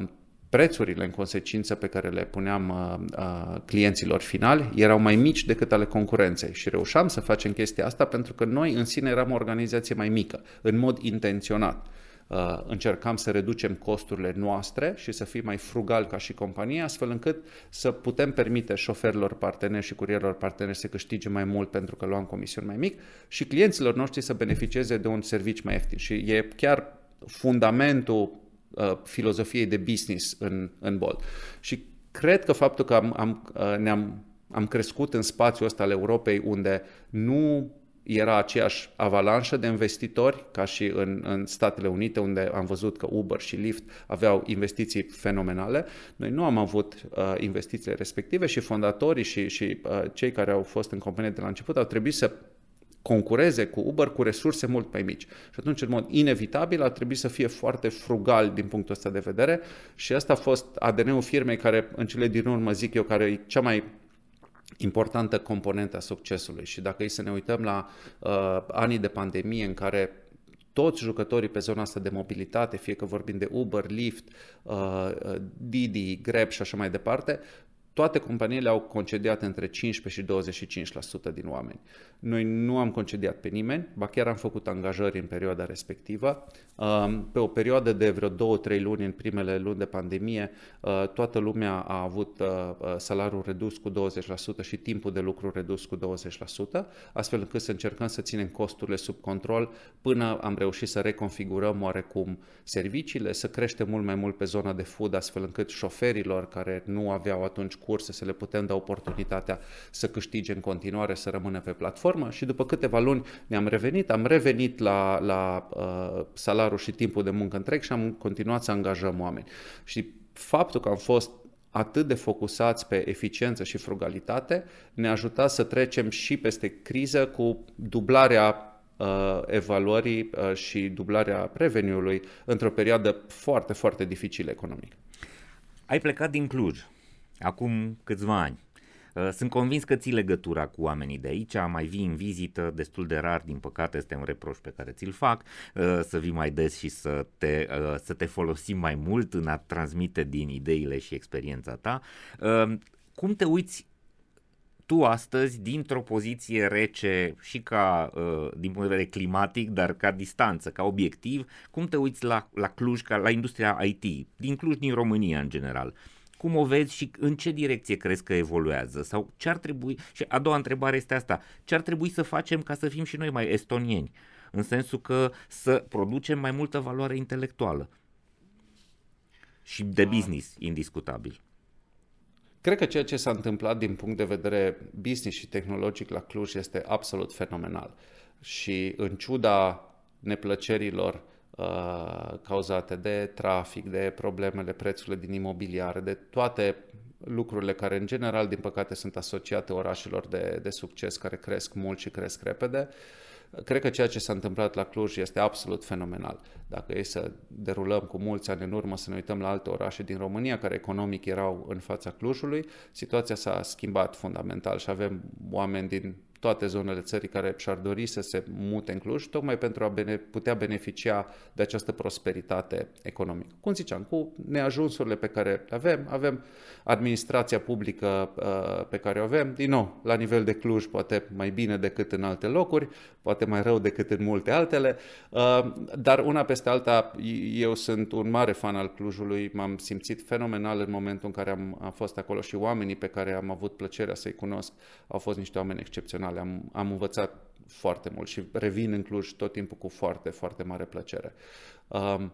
prețurile în consecință pe care le puneam uh, uh, clienților finali erau mai mici decât ale concurenței și reușeam să facem chestia asta pentru că noi în sine eram o organizație mai mică, în mod intenționat. Uh, încercam să reducem costurile noastre și să fim mai frugal ca și companie, astfel încât să putem permite șoferilor parteneri și curierilor parteneri să câștige mai mult pentru că luam comision mai mic și clienților noștri să beneficieze de un serviciu mai ieftin. Și e chiar fundamentul uh, filozofiei de business în, în Bolt. Și cred că faptul că am, am, uh, ne-am am crescut în spațiul ăsta al Europei unde nu era aceeași avalanșă de investitori ca și în, în Statele Unite, unde am văzut că Uber și Lyft aveau investiții fenomenale. Noi nu am avut uh, investițiile respective și fondatorii și, și uh, cei care au fost în companie de la început au trebuit să concureze cu Uber cu resurse mult mai mici. Și atunci, în mod inevitabil, ar trebui să fie foarte frugal din punctul ăsta de vedere și asta a fost ADN-ul firmei care, în cele din urmă, zic eu, care e cea mai importantă componentă a succesului. Și dacă e să ne uităm la uh, anii de pandemie în care toți jucătorii pe zona asta de mobilitate, fie că vorbim de Uber, Lyft, uh, uh Didi, Grab și așa mai departe, toate companiile au concediat între 15 și 25% din oameni. Noi nu am concediat pe nimeni, ba chiar am făcut angajări în perioada respectivă. Um, pe o perioadă de vreo 2-3 luni, în primele luni de pandemie, uh, toată lumea a avut uh, uh, salariul redus cu 20% și timpul de lucru redus cu 20%, astfel încât să încercăm să ținem costurile sub control până am reușit să reconfigurăm oarecum serviciile, să creștem mult mai mult pe zona de food, astfel încât șoferilor care nu aveau atunci curse să le putem da oportunitatea să câștige în continuare, să rămână pe platformă și după câteva luni ne-am revenit, am revenit la, la uh, salariul și timpul de muncă întreg și am continuat să angajăm oameni. Și faptul că am fost atât de focusați pe eficiență și frugalitate ne-a ajutat să trecem și peste criză cu dublarea uh, evaluării uh, și dublarea revenue într-o perioadă foarte, foarte dificilă economic. Ai plecat din Cluj acum câțiva ani. Uh, sunt convins că ții legătura cu oamenii de aici, mai vii în vizită, destul de rar, din păcate este un reproș pe care ți-l fac, uh, să vii mai des și să te, uh, să te folosim mai mult în a transmite din ideile și experiența ta. Cum te uiți tu astăzi, dintr-o poziție rece și ca din punct de vedere climatic, dar ca distanță, ca obiectiv, cum te uiți la, la Cluj, ca la industria IT, din Cluj, din România în general? Cum o vezi și în ce direcție crezi că evoluează? Sau ce ar trebui, și a doua întrebare este asta, ce ar trebui să facem ca să fim și noi mai estonieni? În sensul că să producem mai multă valoare intelectuală și de business, indiscutabil. Cred că ceea ce s-a întâmplat din punct de vedere business și tehnologic la Cluj este absolut fenomenal. Și în ciuda neplăcerilor Uh, cauzate de trafic, de problemele prețurile din imobiliare, de toate lucrurile care în general, din păcate, sunt asociate orașelor de, de succes, care cresc mult și cresc repede. Cred că ceea ce s-a întâmplat la Cluj este absolut fenomenal. Dacă e să derulăm cu mulți ani în urmă, să ne uităm la alte orașe din România care economic erau în fața Clujului, situația s-a schimbat fundamental și avem oameni din toate zonele țării care și-ar dori să se mute în Cluj, tocmai pentru a bene- putea beneficia de această prosperitate economică. Cum ziceam, cu neajunsurile pe care le avem, avem administrația publică uh, pe care o avem, din nou, la nivel de Cluj, poate mai bine decât în alte locuri, poate mai rău decât în multe altele, uh, dar una peste alta, eu sunt un mare fan al Clujului, m-am simțit fenomenal în momentul în care am, am fost acolo și oamenii pe care am avut plăcerea să-i cunosc au fost niște oameni excepționali personale. Am, am învățat foarte mult și revin în Cluj tot timpul cu foarte, foarte mare plăcere. Um,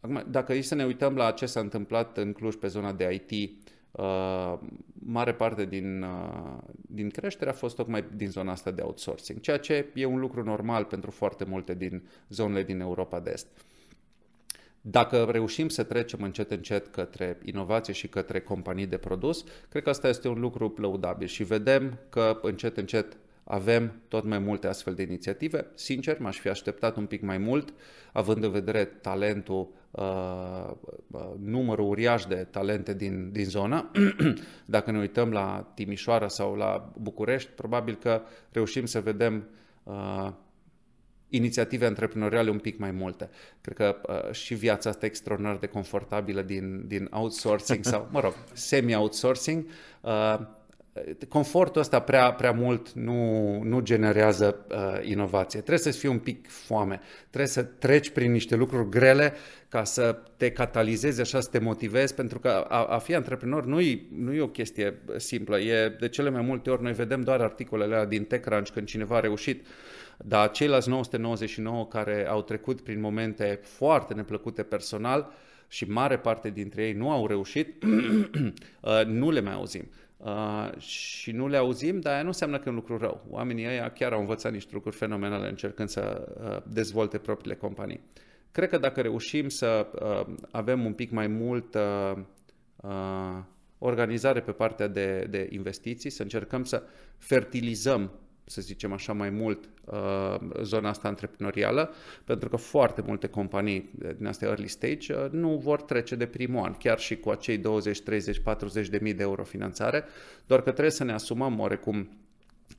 acum, dacă e să ne uităm la ce s-a întâmplat în Cluj pe zona de IT, uh, mare parte din, uh, din creștere a fost tocmai din zona asta de outsourcing, ceea ce e un lucru normal pentru foarte multe din zonele din Europa de Est. Dacă reușim să trecem încet încet către inovație și către companii de produs, cred că asta este un lucru lăudabil și vedem că încet încet avem tot mai multe astfel de inițiative. Sincer, m-aș fi așteptat un pic mai mult, având în vedere talentul, uh, uh numărul uriaș de talente din, din zonă. <clears throat> Dacă ne uităm la Timișoara sau la București, probabil că reușim să vedem uh, inițiative antreprenoriale un pic mai multe. Cred că uh, și viața asta extraordinar de confortabilă din, din outsourcing <laughs> sau, mă rog, semi-outsourcing, uh, confortul ăsta prea, prea mult nu, nu generează uh, inovație. Trebuie să-ți fie un pic foame, trebuie să treci prin niște lucruri grele ca să te catalizezi așa, să te motivezi, pentru că a, a fi antreprenor nu e, nu e o chestie simplă. E, de cele mai multe ori noi vedem doar articolele alea din TechCrunch când cineva a reușit, dar ceilalți 999 care au trecut prin momente foarte neplăcute personal și mare parte dintre ei nu au reușit, <clears throat> uh, nu le mai auzim. Uh, și nu le auzim, dar aia nu înseamnă că e un lucru rău. Oamenii ăia chiar au învățat niște lucruri fenomenale încercând să uh, dezvolte propriile companii. Cred că dacă reușim să uh, avem un pic mai mult uh, uh, organizare pe partea de, de investiții, să încercăm să fertilizăm să zicem așa, mai mult uh, zona asta antreprenorială, pentru că foarte multe companii din astea early stage uh, nu vor trece de primul an, chiar și cu acei 20, 30, 40 de mii de euro finanțare, doar că trebuie să ne asumăm oarecum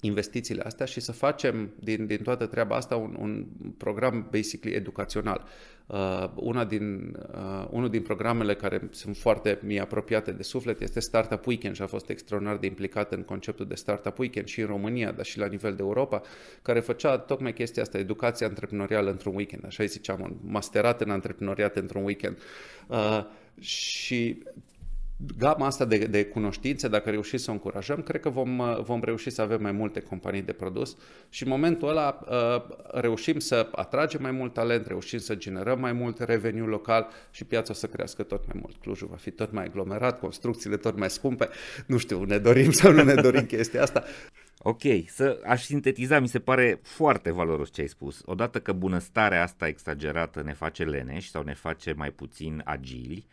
investițiile astea și să facem din, din toată treaba asta un, un program basically educațional. Uh, una din, uh, unul din programele care sunt foarte mie apropiate de suflet este Startup Weekend și a fost extraordinar de implicat în conceptul de Startup Weekend și în România, dar și la nivel de Europa, care făcea tocmai chestia asta, educația antreprenorială într-un weekend, așa îi ziceam, un masterat în antreprenoriat într-un weekend. Uh, și gama asta de, de cunoștințe, dacă reușim să o încurajăm, cred că vom, vom reuși să avem mai multe companii de produs și în momentul ăla uh, reușim să atragem mai mult talent, reușim să generăm mai mult revenue local și piața o să crească tot mai mult. Clujul va fi tot mai aglomerat, construcțiile tot mai scumpe. Nu știu, ne dorim sau nu ne dorim chestia asta. Ok, să aș sintetiza, mi se pare foarte valoros ce ai spus. Odată că bunăstarea asta exagerată ne face leneși sau ne face mai puțin agili,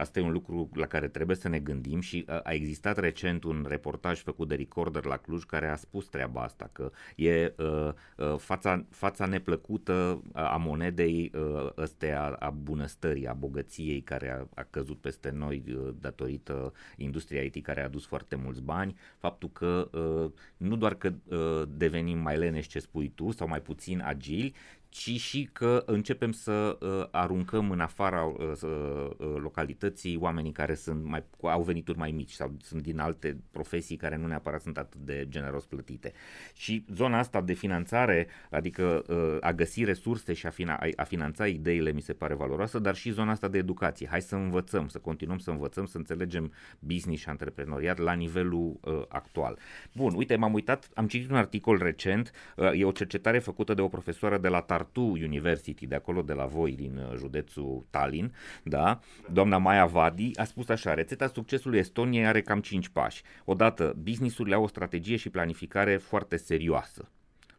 Asta e un lucru la care trebuie să ne gândim și a existat recent un reportaj făcut de Recorder la Cluj care a spus treaba asta, că e uh, uh, fața, fața neplăcută a monedei uh, ăstea a bunăstării, a bogăției care a, a căzut peste noi uh, datorită industriei IT care a adus foarte mulți bani, faptul că uh, nu doar că uh, devenim mai leneși ce spui tu sau mai puțin agili, ci și că începem să uh, aruncăm în afara uh, uh, localității oamenii care sunt mai, au venituri mai mici sau sunt din alte profesii care nu neapărat sunt atât de generos plătite. Și zona asta de finanțare, adică uh, a găsi resurse și a, fina, a finanța ideile mi se pare valoroasă, dar și zona asta de educație. Hai să învățăm, să continuăm să învățăm, să înțelegem business și antreprenoriat la nivelul uh, actual. Bun, uite, m-am uitat, am citit un articol recent, uh, e o cercetare făcută de o profesoară de la Tartu University, de acolo de la voi, din uh, județul Tallinn, da, doamna Maia Vadi, a spus așa, rețeta succesului Estoniei are cam 5 pași. Odată, businessurile au o strategie și planificare foarte serioasă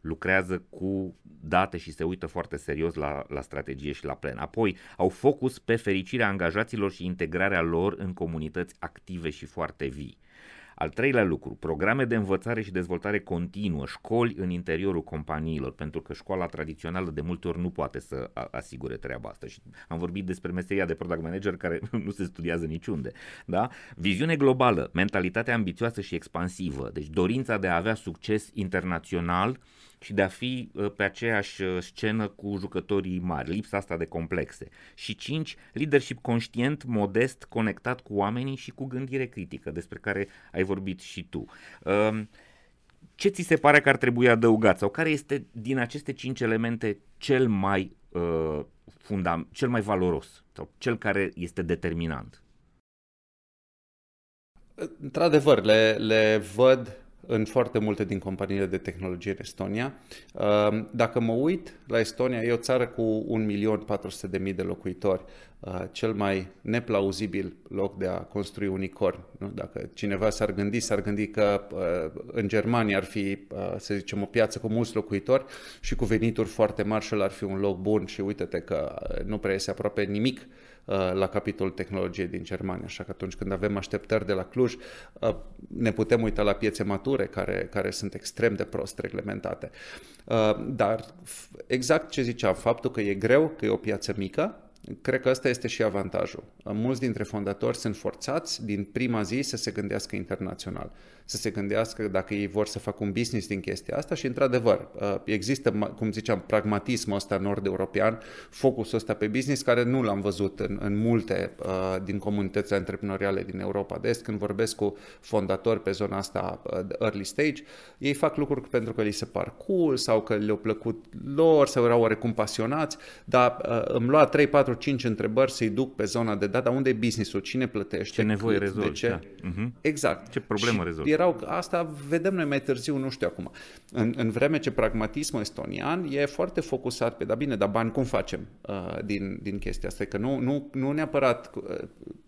lucrează cu date și se uită foarte serios la, la strategie și la plan. Apoi au focus pe fericirea angajaților și integrarea lor în comunități active și foarte vii. Al treilea lucru, programe de învățare și dezvoltare continuă, școli în interiorul companiilor, pentru că școala tradițională de multe ori nu poate să asigure treaba asta. Și am vorbit despre meseria de product manager care <laughs> nu se studiază niciunde. Da? Viziune globală, mentalitate ambițioasă și expansivă, deci dorința de a avea succes internațional și de a fi uh, pe aceeași uh, scenă cu jucătorii mari, lipsa asta de complexe. Și 5. Leadership conștient, modest, conectat cu oamenii și cu gândire critică, despre care ai vorbit și tu. Um, ce ți se pare că ar trebui adăugat sau care este din aceste cinci elemente cel mai uh, fundam, cel mai valoros sau cel care este determinant? Într-adevăr, le, le văd în foarte multe din companiile de tehnologie în Estonia. Uh, dacă mă uit la Estonia, e o țară cu 1.400.000 de locuitori, uh, cel mai neplauzibil loc de a construi unicorn. Nu? Dacă cineva s-ar gândi, s-ar gândi că în Germania ar fi, să zicem, o piață cu mulți locuitori și cu venituri foarte mari și ar fi un loc bun și uite-te că nu prea este aproape nimic Uh, la capitolul tehnologie din Germania. Așa că atunci când avem așteptări de la Cluj, uh, ne putem uita la piețe mature care, care sunt extrem de prost reglementate. Uh, dar exact ce ziceam, faptul că e greu, că e o piață mică, Cred că ăsta este și avantajul. Mulți dintre fondatori sunt forțați din prima zi să se gândească internațional, să se gândească dacă ei vor să facă un business din chestia asta și, într-adevăr, uh, există, cum ziceam, pragmatismul ăsta nord-european, focusul ăsta pe business, care nu l-am văzut în, în multe uh, din comunitățile antreprenoriale din Europa de Est. Când vorbesc cu fondatori pe zona asta uh, early stage, ei fac lucruri pentru că li se par cool sau că le-au plăcut lor sau erau oarecum pasionați, dar îmi lua 3, 4, 5 întrebări să-i duc pe zona de data, unde e businessul, cine plătește, ce nevoie cât, rezolvi, de ce. Da. Uh-huh. Exact. Ce problemă și rezolvi. Erau, asta vedem noi mai târziu, nu știu acum. În, în vreme ce pragmatismul estonian e foarte focusat pe, da bine, dar bani cum facem uh, din, din chestia asta? Că nu, nu, nu neapărat, uh,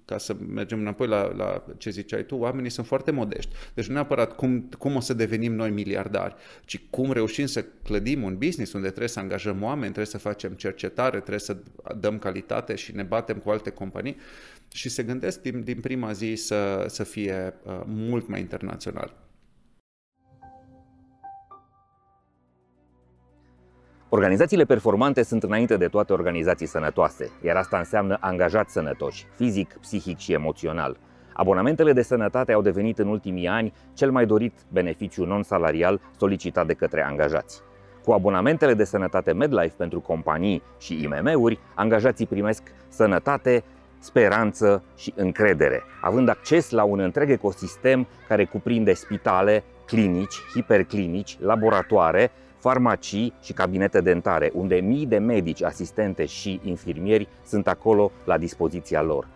ca să mergem înapoi la, la ce ziceai tu, oamenii sunt foarte modești. Deci nu neapărat cum, cum o să devenim noi miliardari, ci cum reușim să clădim un business unde trebuie să angajăm oameni, trebuie să facem cercetare, trebuie să dăm calitate și ne batem cu alte companii și se gândesc din, din prima zi să, să fie uh, mult mai internațional. Organizațiile performante sunt înainte de toate organizații sănătoase, iar asta înseamnă angajați sănătoși, fizic, psihic și emoțional. Abonamentele de sănătate au devenit în ultimii ani cel mai dorit beneficiu non-salarial solicitat de către angajați. Cu abonamentele de sănătate MedLife pentru companii și IMM-uri, angajații primesc sănătate, speranță și încredere, având acces la un întreg ecosistem care cuprinde spitale, clinici, hiperclinici, laboratoare, farmacii și cabinete dentare, unde mii de medici, asistente și infirmieri sunt acolo la dispoziția lor.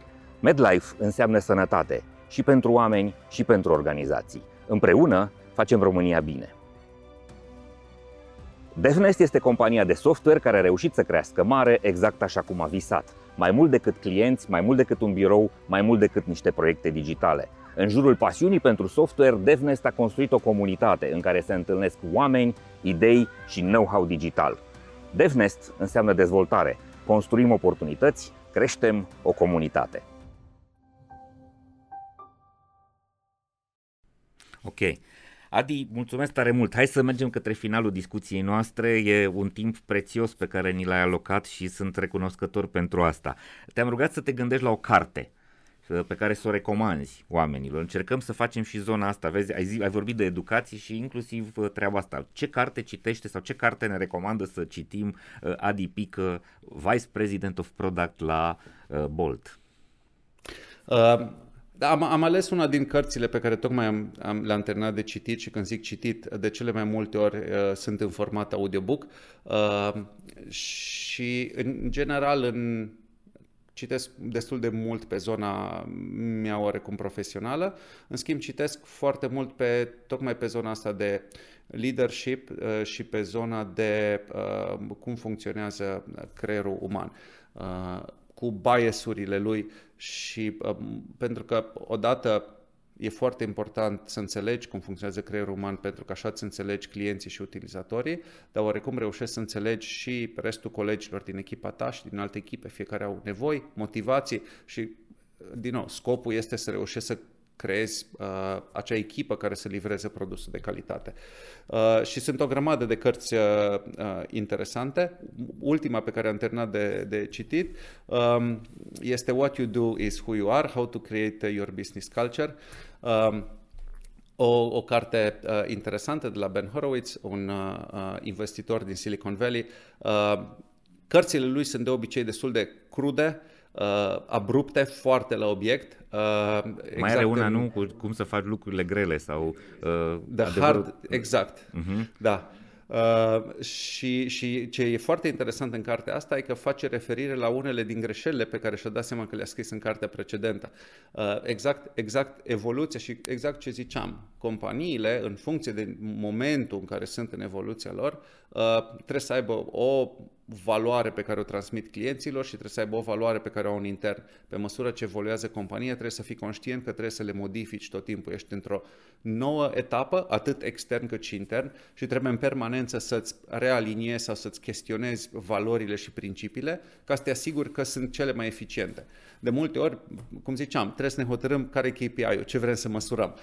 MedLife înseamnă sănătate și pentru oameni și pentru organizații. Împreună facem România bine. DevNest este compania de software care a reușit să crească mare exact așa cum a visat. Mai mult decât clienți, mai mult decât un birou, mai mult decât niște proiecte digitale. În jurul pasiunii pentru software, DevNest a construit o comunitate în care se întâlnesc oameni, idei și know-how digital. DevNest înseamnă dezvoltare. Construim oportunități, creștem o comunitate. Ok. Adi, mulțumesc tare mult. Hai să mergem către finalul discuției noastre. E un timp prețios pe care ni l-ai alocat și sunt recunoscător pentru asta. Te-am rugat să te gândești la o carte pe care să o recomanzi oamenilor. Încercăm să facem și zona asta. Vezi, ai, zi, ai vorbit de educație și inclusiv uh, treaba asta. Ce carte citește sau ce carte ne recomandă să citim uh, Adi Pică, Vice President of Product la uh, Bolt? Uh, da, am, am ales una din cărțile pe care tocmai am, am, le-am terminat de citit și când zic citit, de cele mai multe ori uh, sunt în format audiobook uh, și în general în citesc destul de mult pe zona mea oarecum profesională, în schimb citesc foarte mult pe tocmai pe zona asta de leadership uh, și pe zona de uh, cum funcționează creierul uman. Uh, cu biasurile lui și um, pentru că odată e foarte important să înțelegi cum funcționează creierul uman pentru că așa îți înțelegi clienții și utilizatorii, dar oarecum reușești să înțelegi și restul colegilor din echipa ta și din alte echipe, fiecare au nevoi, motivații și din nou, scopul este să reușești să creezi uh, acea echipă care să livreze produsul de calitate. Uh, și sunt o grămadă de cărți uh, uh, interesante. Ultima pe care am terminat de, de citit um, este What You Do Is Who You Are, How to Create Your Business Culture. Um, o, o carte uh, interesantă de la Ben Horowitz, un uh, uh investitor din Silicon Valley. Uh, cărțile lui sunt de obicei destul de crude, uh, uh, abrupte, foarte la obiect. Uh, exact Mai are una, în... nu, cu cum să faci lucrurile grele sau... Uh, The adevărul... hard, exact, uh-huh. da. Uh, și, și ce e foarte interesant în cartea asta e că face referire la unele din greșelile pe care și-a dat seama că le-a scris în cartea precedentă. Uh, exact, exact evoluția și exact ce ziceam. Companiile, în funcție de momentul în care sunt în evoluția lor, uh, trebuie să aibă o valoare pe care o transmit clienților și trebuie să aibă o valoare pe care o au în intern. Pe măsură ce evoluează compania, trebuie să fii conștient că trebuie să le modifici tot timpul. Ești într-o nouă etapă, atât extern cât și intern, și trebuie în permanență să-ți realiniezi sau să-ți chestionezi valorile și principiile ca să te asiguri că sunt cele mai eficiente. De multe ori, cum ziceam, trebuie să ne hotărâm care e KPI-ul, ce vrem să măsurăm.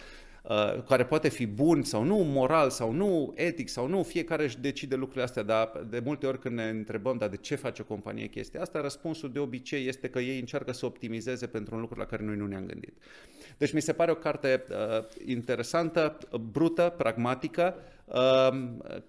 Uh, care poate fi bun sau nu, moral sau nu, etic sau nu, fiecare își decide lucrurile astea, dar de multe ori când ne întrebăm dar de ce face o companie chestia asta, răspunsul de obicei este că ei încearcă să optimizeze pentru un lucru la care noi nu ne-am gândit. Deci mi se pare o carte uh, interesantă, brută, pragmatică, uh,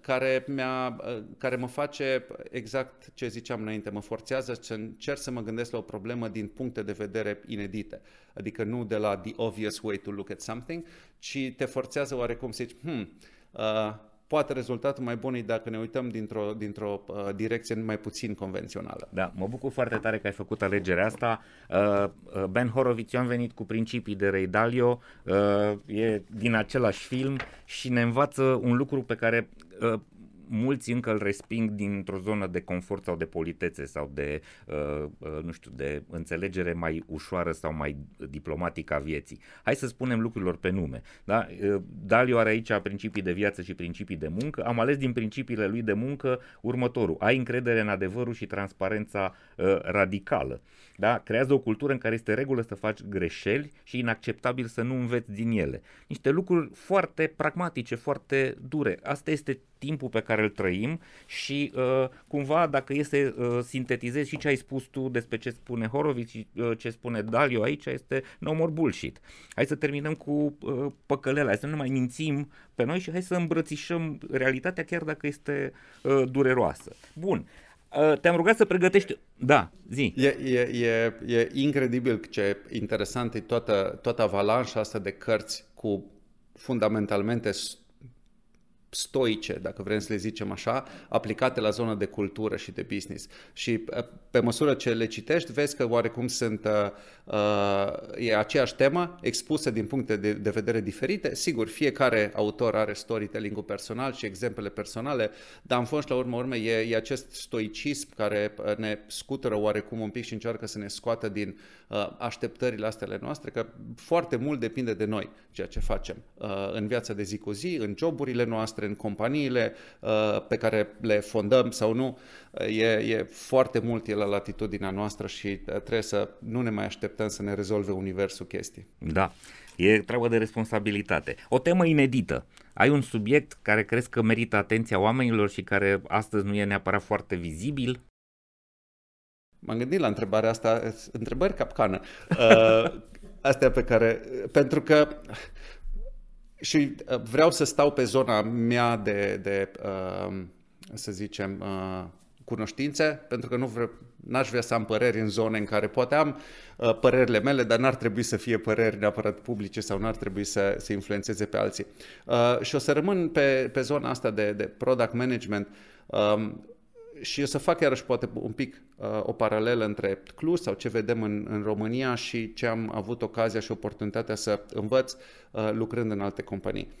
care, mi-a, uh, care mă face exact ce ziceam înainte, mă forțează să încerc să mă gândesc la o problemă din puncte de vedere inedite, adică nu de la the obvious way to look at something, ci te forțează oarecum să zici, hmm, uh, poate rezultatul mai bun e dacă ne uităm dintr-o, dintr-o uh, direcție mai puțin convențională. Da, mă bucur foarte tare că ai făcut alegerea asta. Uh, uh ben Horowitz, eu am venit cu principii de Ray Dalio, uh, e din același film și ne învață un lucru pe care uh, mulți încă îl resping dintr-o zonă de confort sau de politețe sau de, uh, uh, nu știu, de înțelegere mai ușoară sau mai diplomatică a vieții. Hai să spunem lucrurilor pe nume. Da? Uh, Dalio are aici principii de viață și principii de muncă. Am ales din principiile lui de muncă următorul. Ai încredere în adevărul și transparența uh, radicală. Da? Creează o cultură în care este regulă să faci greșeli și inacceptabil să nu înveți din ele. Niște lucruri foarte pragmatice, foarte dure. Asta este timpul pe care îl trăim și uh, cumva dacă este uh, sintetizezi și ce ai spus tu despre ce spune Horowitz și uh, ce spune Dalio aici este no more bullshit. Hai să terminăm cu uh, păcălele, hai să nu mai mințim pe noi și hai să îmbrățișăm realitatea chiar dacă este uh, dureroasă. Bun, Uh, te-am rugat să pregătești... Da, zi. E, e, e, e incredibil ce interesant e toată, toată avalanșa asta de cărți cu fundamentalmente stoice, dacă vrem să le zicem așa, aplicate la zona de cultură și de business. Și uh, pe măsură ce le citești, vezi că oarecum sunt, uh, uh, e aceeași temă, expusă din puncte de, de vedere diferite. Sigur, fiecare autor are storytelling-ul personal și exemplele personale, dar în fond și la urmă urme e, e acest stoicism care uh, ne scutură oarecum un pic și încearcă să ne scoată din uh, așteptările astea noastre, că foarte mult depinde de noi ceea ce facem uh, în viața de zi cu zi, în joburile noastre, în companiile uh, pe care le fondăm sau nu, uh, e, e foarte mult e la latitudinea noastră și uh, trebuie să nu ne mai așteptăm să ne rezolve universul chestii. Da, e treabă de responsabilitate. O temă inedită. Ai un subiect care crezi că merită atenția oamenilor și care astăzi nu e neapărat foarte vizibil? M-am gândit la întrebarea asta, întrebări capcană. Uh, <laughs> astea pe care, pentru că și uh, vreau să stau pe zona mea de, de uh, să zicem, uh, cunoștințe, pentru că nu vreau, n-aș vrea să am păreri în zone în care poate am uh, părerile mele, dar n-ar trebui să fie păreri neapărat publice sau n-ar trebui să, să influențeze pe alții. Uh, și o să rămân pe, pe zona asta de, de product management. Um, și o să fac iarăși poate un pic uh, o paralelă între Cluj sau ce vedem în, în România și ce am avut ocazia și oportunitatea să învăț uh, lucrând în alte companii.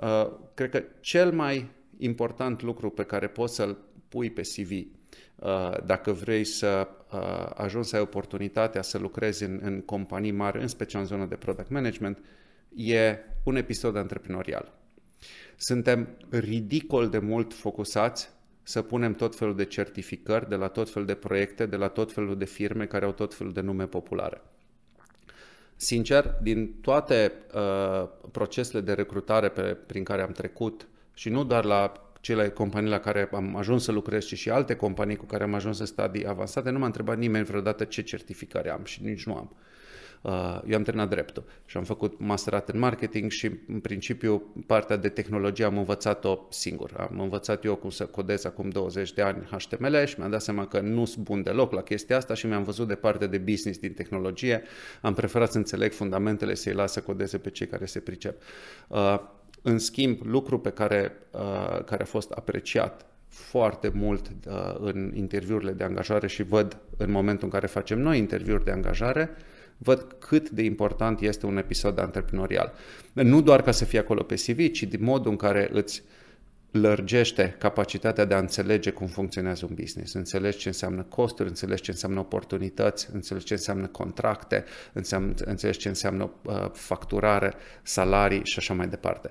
Uh, cred că cel mai important lucru pe care poți să-l pui pe CV uh, dacă vrei să uh, ajungi să ai oportunitatea să lucrezi în, în companii mari, în special în zona de product management, e un episod antreprenorial. Suntem ridicol de mult focusați să punem tot felul de certificări de la tot felul de proiecte, de la tot felul de firme care au tot felul de nume populare. Sincer, din toate uh, procesele de recrutare pe, prin care am trecut și nu doar la cele companii la care am ajuns să lucrez, ci și alte companii cu care am ajuns în stadii avansate, nu m-a întrebat nimeni vreodată ce certificare am și nici nu am. Uh, Uh, eu am terminat dreptul și am făcut masterat în marketing și în principiu partea de tehnologie am învățat-o singur. Am învățat eu cum să codez acum 20 de ani HTML și mi-am dat seama că nu sunt bun deloc la chestia asta și mi-am văzut de parte de business din tehnologie. Am preferat să înțeleg fundamentele să-i las să codeze pe cei care se pricep. Uh, În schimb, lucru pe care, uh, care a fost apreciat foarte mult uh, în interviurile de angajare și văd în momentul în care facem noi interviuri de angajare, văd cât de important este un episod antreprenorial. Nu doar ca să fie acolo pe CV, ci din modul în care îți lărgește capacitatea de a înțelege cum funcționează un business, înțelegi ce înseamnă costuri, înțelegi ce înseamnă oportunități, înțelegi ce înseamnă contracte, înțelegi ce înseamnă uh, facturare, salarii și așa mai departe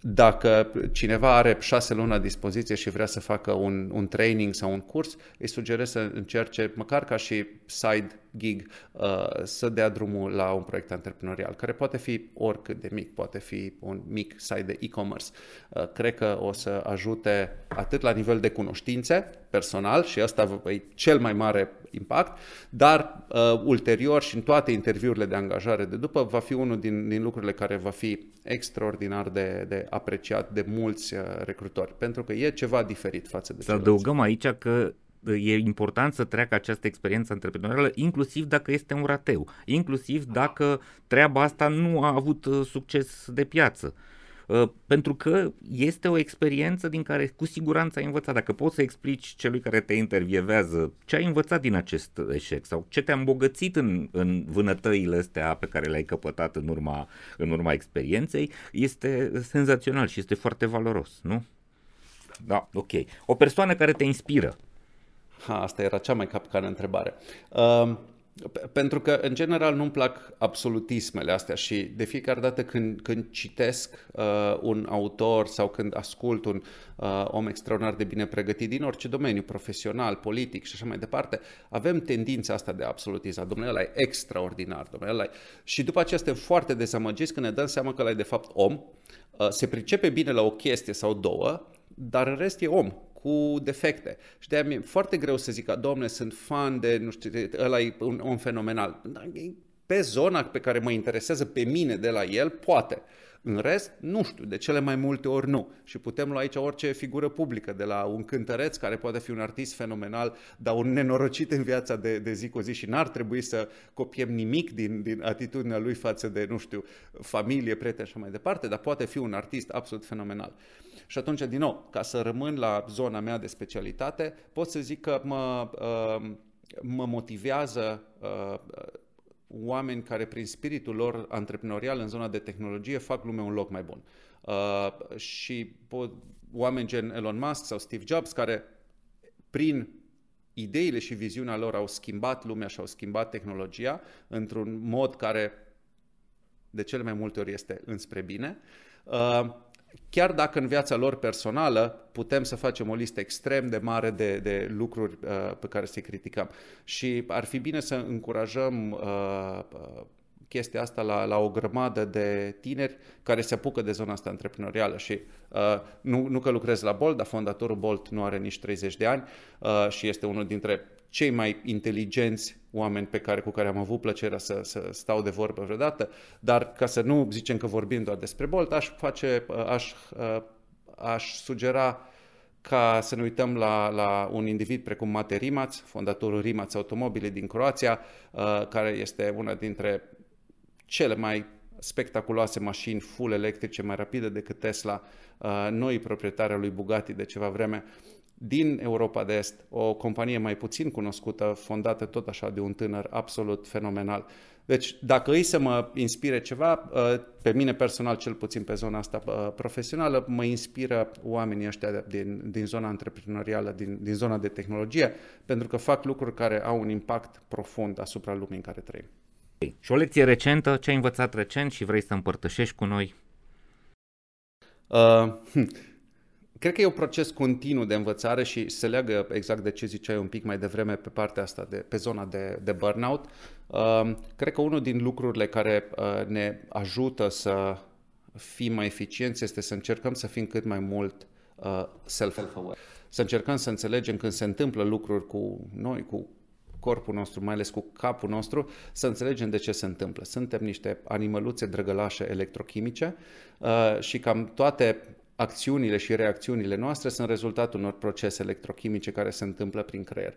dacă cineva are șase luni la dispoziție și vrea să facă un, un training sau un curs, îi sugerez să încerce, măcar ca și side gig, uh, să dea drumul la un proiect antreprenorial, care poate fi oricât de mic, poate fi un mic site de e-commerce. Uh, cred că o să ajute atât la nivel de cunoștințe personal și ăsta e cel mai mare impact, dar uh, ulterior și în toate interviurile de angajare de după va fi unul din, din lucrurile care va fi extraordinar de, de apreciat de mulți uh, recrutori, pentru că e ceva diferit față de Să adăugăm aici că e important să treacă această experiență antreprenorială, inclusiv dacă este un rateu, inclusiv dacă treaba asta nu a avut uh, succes de piață. Uh, pentru că este o experiență din care cu siguranță ai învățat. Dacă poți să explici celui care te intervievează ce ai învățat din acest eșec sau ce te-a îmbogățit în, în vânătăile astea pe care le-ai căpătat în urma, în urma experienței, este senzațional și este foarte valoros, nu? Da, ok. O persoană care te inspiră, Ha, asta era cea mai capcană întrebare. Uh, pentru că, în general, nu-mi plac absolutismele astea și de fiecare dată când, când citesc uh, un autor sau când ascult un uh, om extraordinar de bine pregătit din orice domeniu, profesional, politic și așa mai departe, avem tendința asta de absolutism. Domnule, ăla e extraordinar, domnule, ăla e... Și după aceea suntem foarte dezamăgiți când ne dăm seama că ăla e de fapt om, uh, se pricepe bine la o chestie sau două, dar în rest e om cu defecte. Și de-aia mi-e foarte greu să zic, domne, sunt fan de, nu știu, ăla e un om fenomenal. Pe zona pe care mă interesează pe mine de la el, poate. În rest, nu știu, de cele mai multe ori nu. Și putem lua aici orice figură publică, de la un cântăreț care poate fi un artist fenomenal, dar un nenorocit în viața de, de zi cu zi și n-ar trebui să copiem nimic din, din atitudinea lui față de, nu știu, familie, prieteni și așa mai departe, dar poate fi un artist absolut fenomenal. Și atunci, din nou, ca să rămân la zona mea de specialitate, pot să zic că mă, uh, mă motivează uh, oameni care prin spiritul lor antreprenorial în zona de tehnologie fac lumea un loc mai bun. Uh, și pot, oameni gen Elon Musk sau Steve Jobs care prin ideile și viziunea lor au schimbat lumea și au schimbat tehnologia într-un mod care de cele mai multe ori este înspre bine. Uh, chiar dacă în viața lor personală putem să facem o listă extrem de mare de, de lucruri uh, pe care să-i criticăm. Și ar fi bine să încurajăm uh, uh, chestia asta la, la o grămadă de tineri care se apucă de zona asta antreprenorială și uh, nu, nu că lucrez la Bolt, dar fondatorul Bolt nu are nici 30 de ani uh, și este unul dintre cei mai inteligenți oameni pe care, cu care am avut plăcerea să, să stau de vorbă vreodată, dar ca să nu zicem că vorbim doar despre Bolt, aș, face, aș, aș sugera ca să ne uităm la, la un individ precum Mate Rimac, fondatorul Rimac Automobile din Croația, care este una dintre cele mai spectaculoase mașini full electrice, mai rapide decât Tesla, noi proprietari lui Bugatti de ceva vreme, din Europa de Est, o companie mai puțin cunoscută, fondată tot așa de un tânăr absolut fenomenal. Deci, dacă îi să mă inspire ceva, uh, pe mine personal, cel puțin pe zona asta uh, profesională, mă inspiră oamenii ăștia din, din zona antreprenorială, din, din zona de tehnologie, pentru că fac lucruri care au un impact profund asupra lumii în care trăim. Și o lecție recentă, ce ai învățat recent și vrei să împărtășești cu noi? Uh, Cred că e un proces continuu de învățare și se leagă exact de ce ziceai un pic mai devreme pe partea asta, de, pe zona de, de burnout. Uh, cred că unul din lucrurile care uh, ne ajută să fim mai eficienți este să încercăm să fim cât mai mult uh, self-aware. Să încercăm să înțelegem când se întâmplă lucruri cu noi, cu corpul nostru, mai ales cu capul nostru, să înțelegem de ce se întâmplă. Suntem niște animăluțe drăgălașe electrochimice uh, și cam toate acțiunile și reacțiunile noastre sunt rezultatul unor procese electrochimice care se întâmplă prin creier.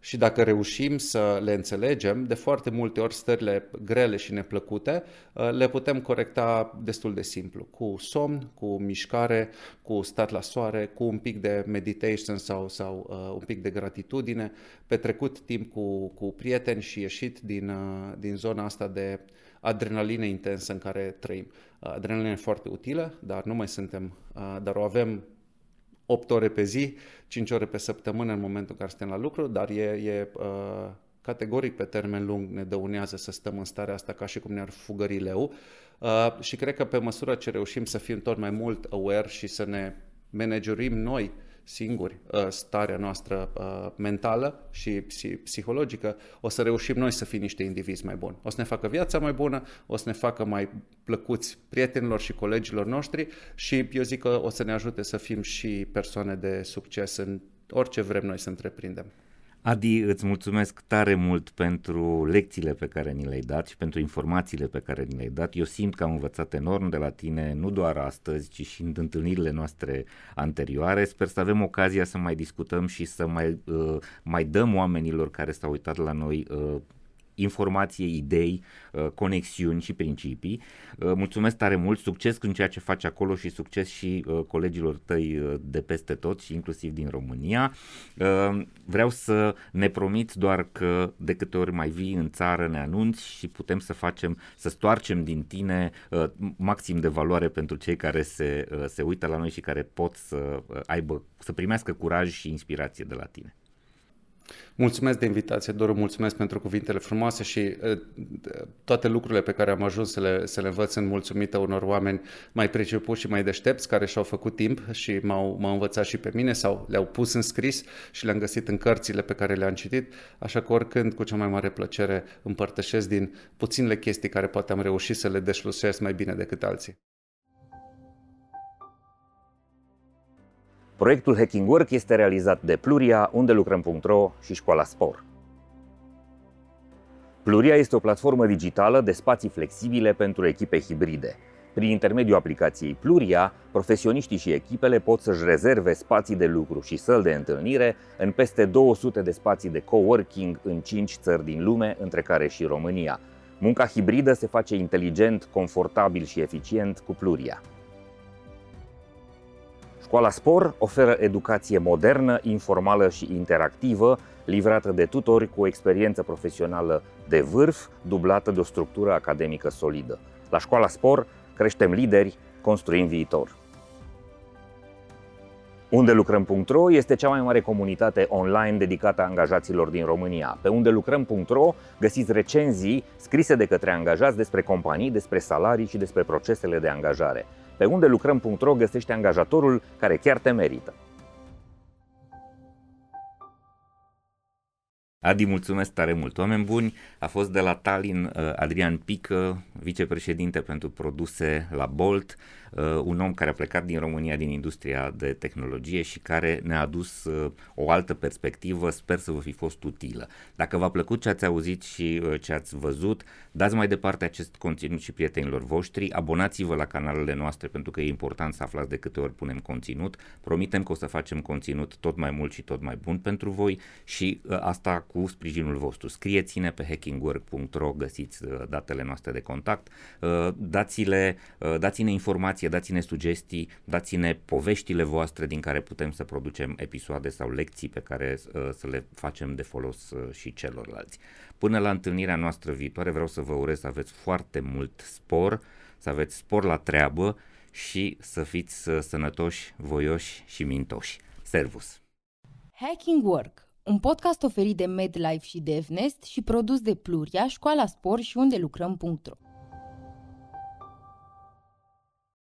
și dacă reușim să le înțelegem, de foarte multe ori stările grele și neplăcute uh, le putem corecta destul de simplu, cu somn, cu mișcare, cu stat la soare, cu un pic de meditation sau, sau uh, un pic de gratitudine, petrecut timp cu, cu prieteni și ieșit din, uh, din zona asta de adrenalină intensă în care trăim. Uh, adrenalină e foarte utilă, dar nu mai suntem, uh, dar o avem 8 ore pe zi, 5 ore pe săptămână în momentul în care suntem la lucru, dar e, e uh, categoric pe termen lung ne dăunează să stăm în starea asta ca și cum ne-ar fugări leu. Uh, și cred că pe măsură ce reușim să fim tot mai mult aware și să ne managerim noi singuri uh, starea noastră uh, mentală și psihologică, o să reușim noi să fim niște indivizi mai buni. O să ne facă viața mai bună, o să ne facă mai plăcuți prietenilor și colegilor noștri și eu zic că o să ne ajute să fim și persoane de succes în orice vrem noi să întreprindem. Adi, îți mulțumesc tare mult pentru lecțiile pe care ni le-ai dat și pentru informațiile pe care ni le-ai dat. Eu simt că am învățat enorm de la tine, nu doar astăzi, ci și în întâlnirile noastre anterioare. Sper să avem ocazia să mai discutăm și să mai, uh, mai dăm oamenilor care s-au uitat la noi uh, informație, idei, uh, conexiuni și principii. Uh, mulțumesc tare mult, succes în ceea ce faci acolo și succes și uh, colegilor tăi de peste tot și inclusiv din România. Vreau să ne promiți doar că de câte ori mai vii în țară ne anunți și putem să facem, să stoarcem din tine maxim de valoare pentru cei care se, se uită la noi și care pot să aibă, să primească curaj și inspirație de la tine. Mulțumesc de invitație, Doru, mulțumesc pentru cuvintele frumoase și uh, toate lucrurile pe care am ajuns să le, să le învăț în mulțumită unor oameni mai pricepuți și mai deștepți care și-au făcut timp și m-au, m-au învățat și pe mine sau le-au pus în scris și le-am găsit în cărțile pe care le-am citit, așa că oricând cu cea mai mare plăcere împărtășesc din puținele chestii care poate am reușit să le deșlusesc mai bine decât alții. Proiectul Hacking Work este realizat de Pluria, unde lucrăm.ro și Școala Spor. Pluria este o platformă digitală de spații flexibile pentru echipe hibride. Prin intermediul aplicației Pluria, profesioniștii și echipele pot să-și rezerve spații de lucru și săl de întâlnire în peste 200 de spații de coworking în 5 țări din lume, între care și România. Munca hibridă se face inteligent, confortabil și eficient cu Pluria. Școala Spor oferă educație modernă, informală și interactivă, livrată de tutori cu o experiență profesională de vârf, dublată de o structură academică solidă. La Școala Spor creștem lideri, construim viitor. Unde lucrăm.ro este cea mai mare comunitate online dedicată angajaților din România. Pe unde lucrăm.ro găsiți recenzii scrise de către angajați despre companii, despre salarii și despre procesele de angajare. Pe unde lucrăm.ro găsește angajatorul care chiar te merită. Adi, mulțumesc tare mult. Oameni buni, a fost de la Tallinn uh, Adrian Pică, vicepreședinte pentru produse la Bolt, uh, un om care a plecat din România din industria de tehnologie și care ne-a adus uh, o altă perspectivă, sper să vă fi fost utilă. Dacă v-a plăcut ce ați auzit și ce ați văzut, dați mai departe acest conținut și prietenilor voștri, abonați-vă la canalele noastre pentru că e important să aflați de câte ori punem conținut, promitem că o să facem conținut tot mai mult și tot mai bun pentru voi și asta cu cu sprijinul vostru. Scrieți-ne pe hackingwork.ro, găsiți uh, datele noastre de contact, uh, dați-le, uh, dați-ne informație, dați-ne sugestii, dați-ne poveștile voastre din care putem să producem episoade sau lecții pe care să le facem de folos și celorlalți. Până la întâlnirea noastră viitoare vreau să vă urez să aveți foarte mult spor, să aveți spor la treabă și să fiți sănătoși, voioși și mintoși. Servus! Hacking Work un podcast oferit de MedLife și DevNest și produs de Pluria, Școala Spor și unde lucrăm.ro.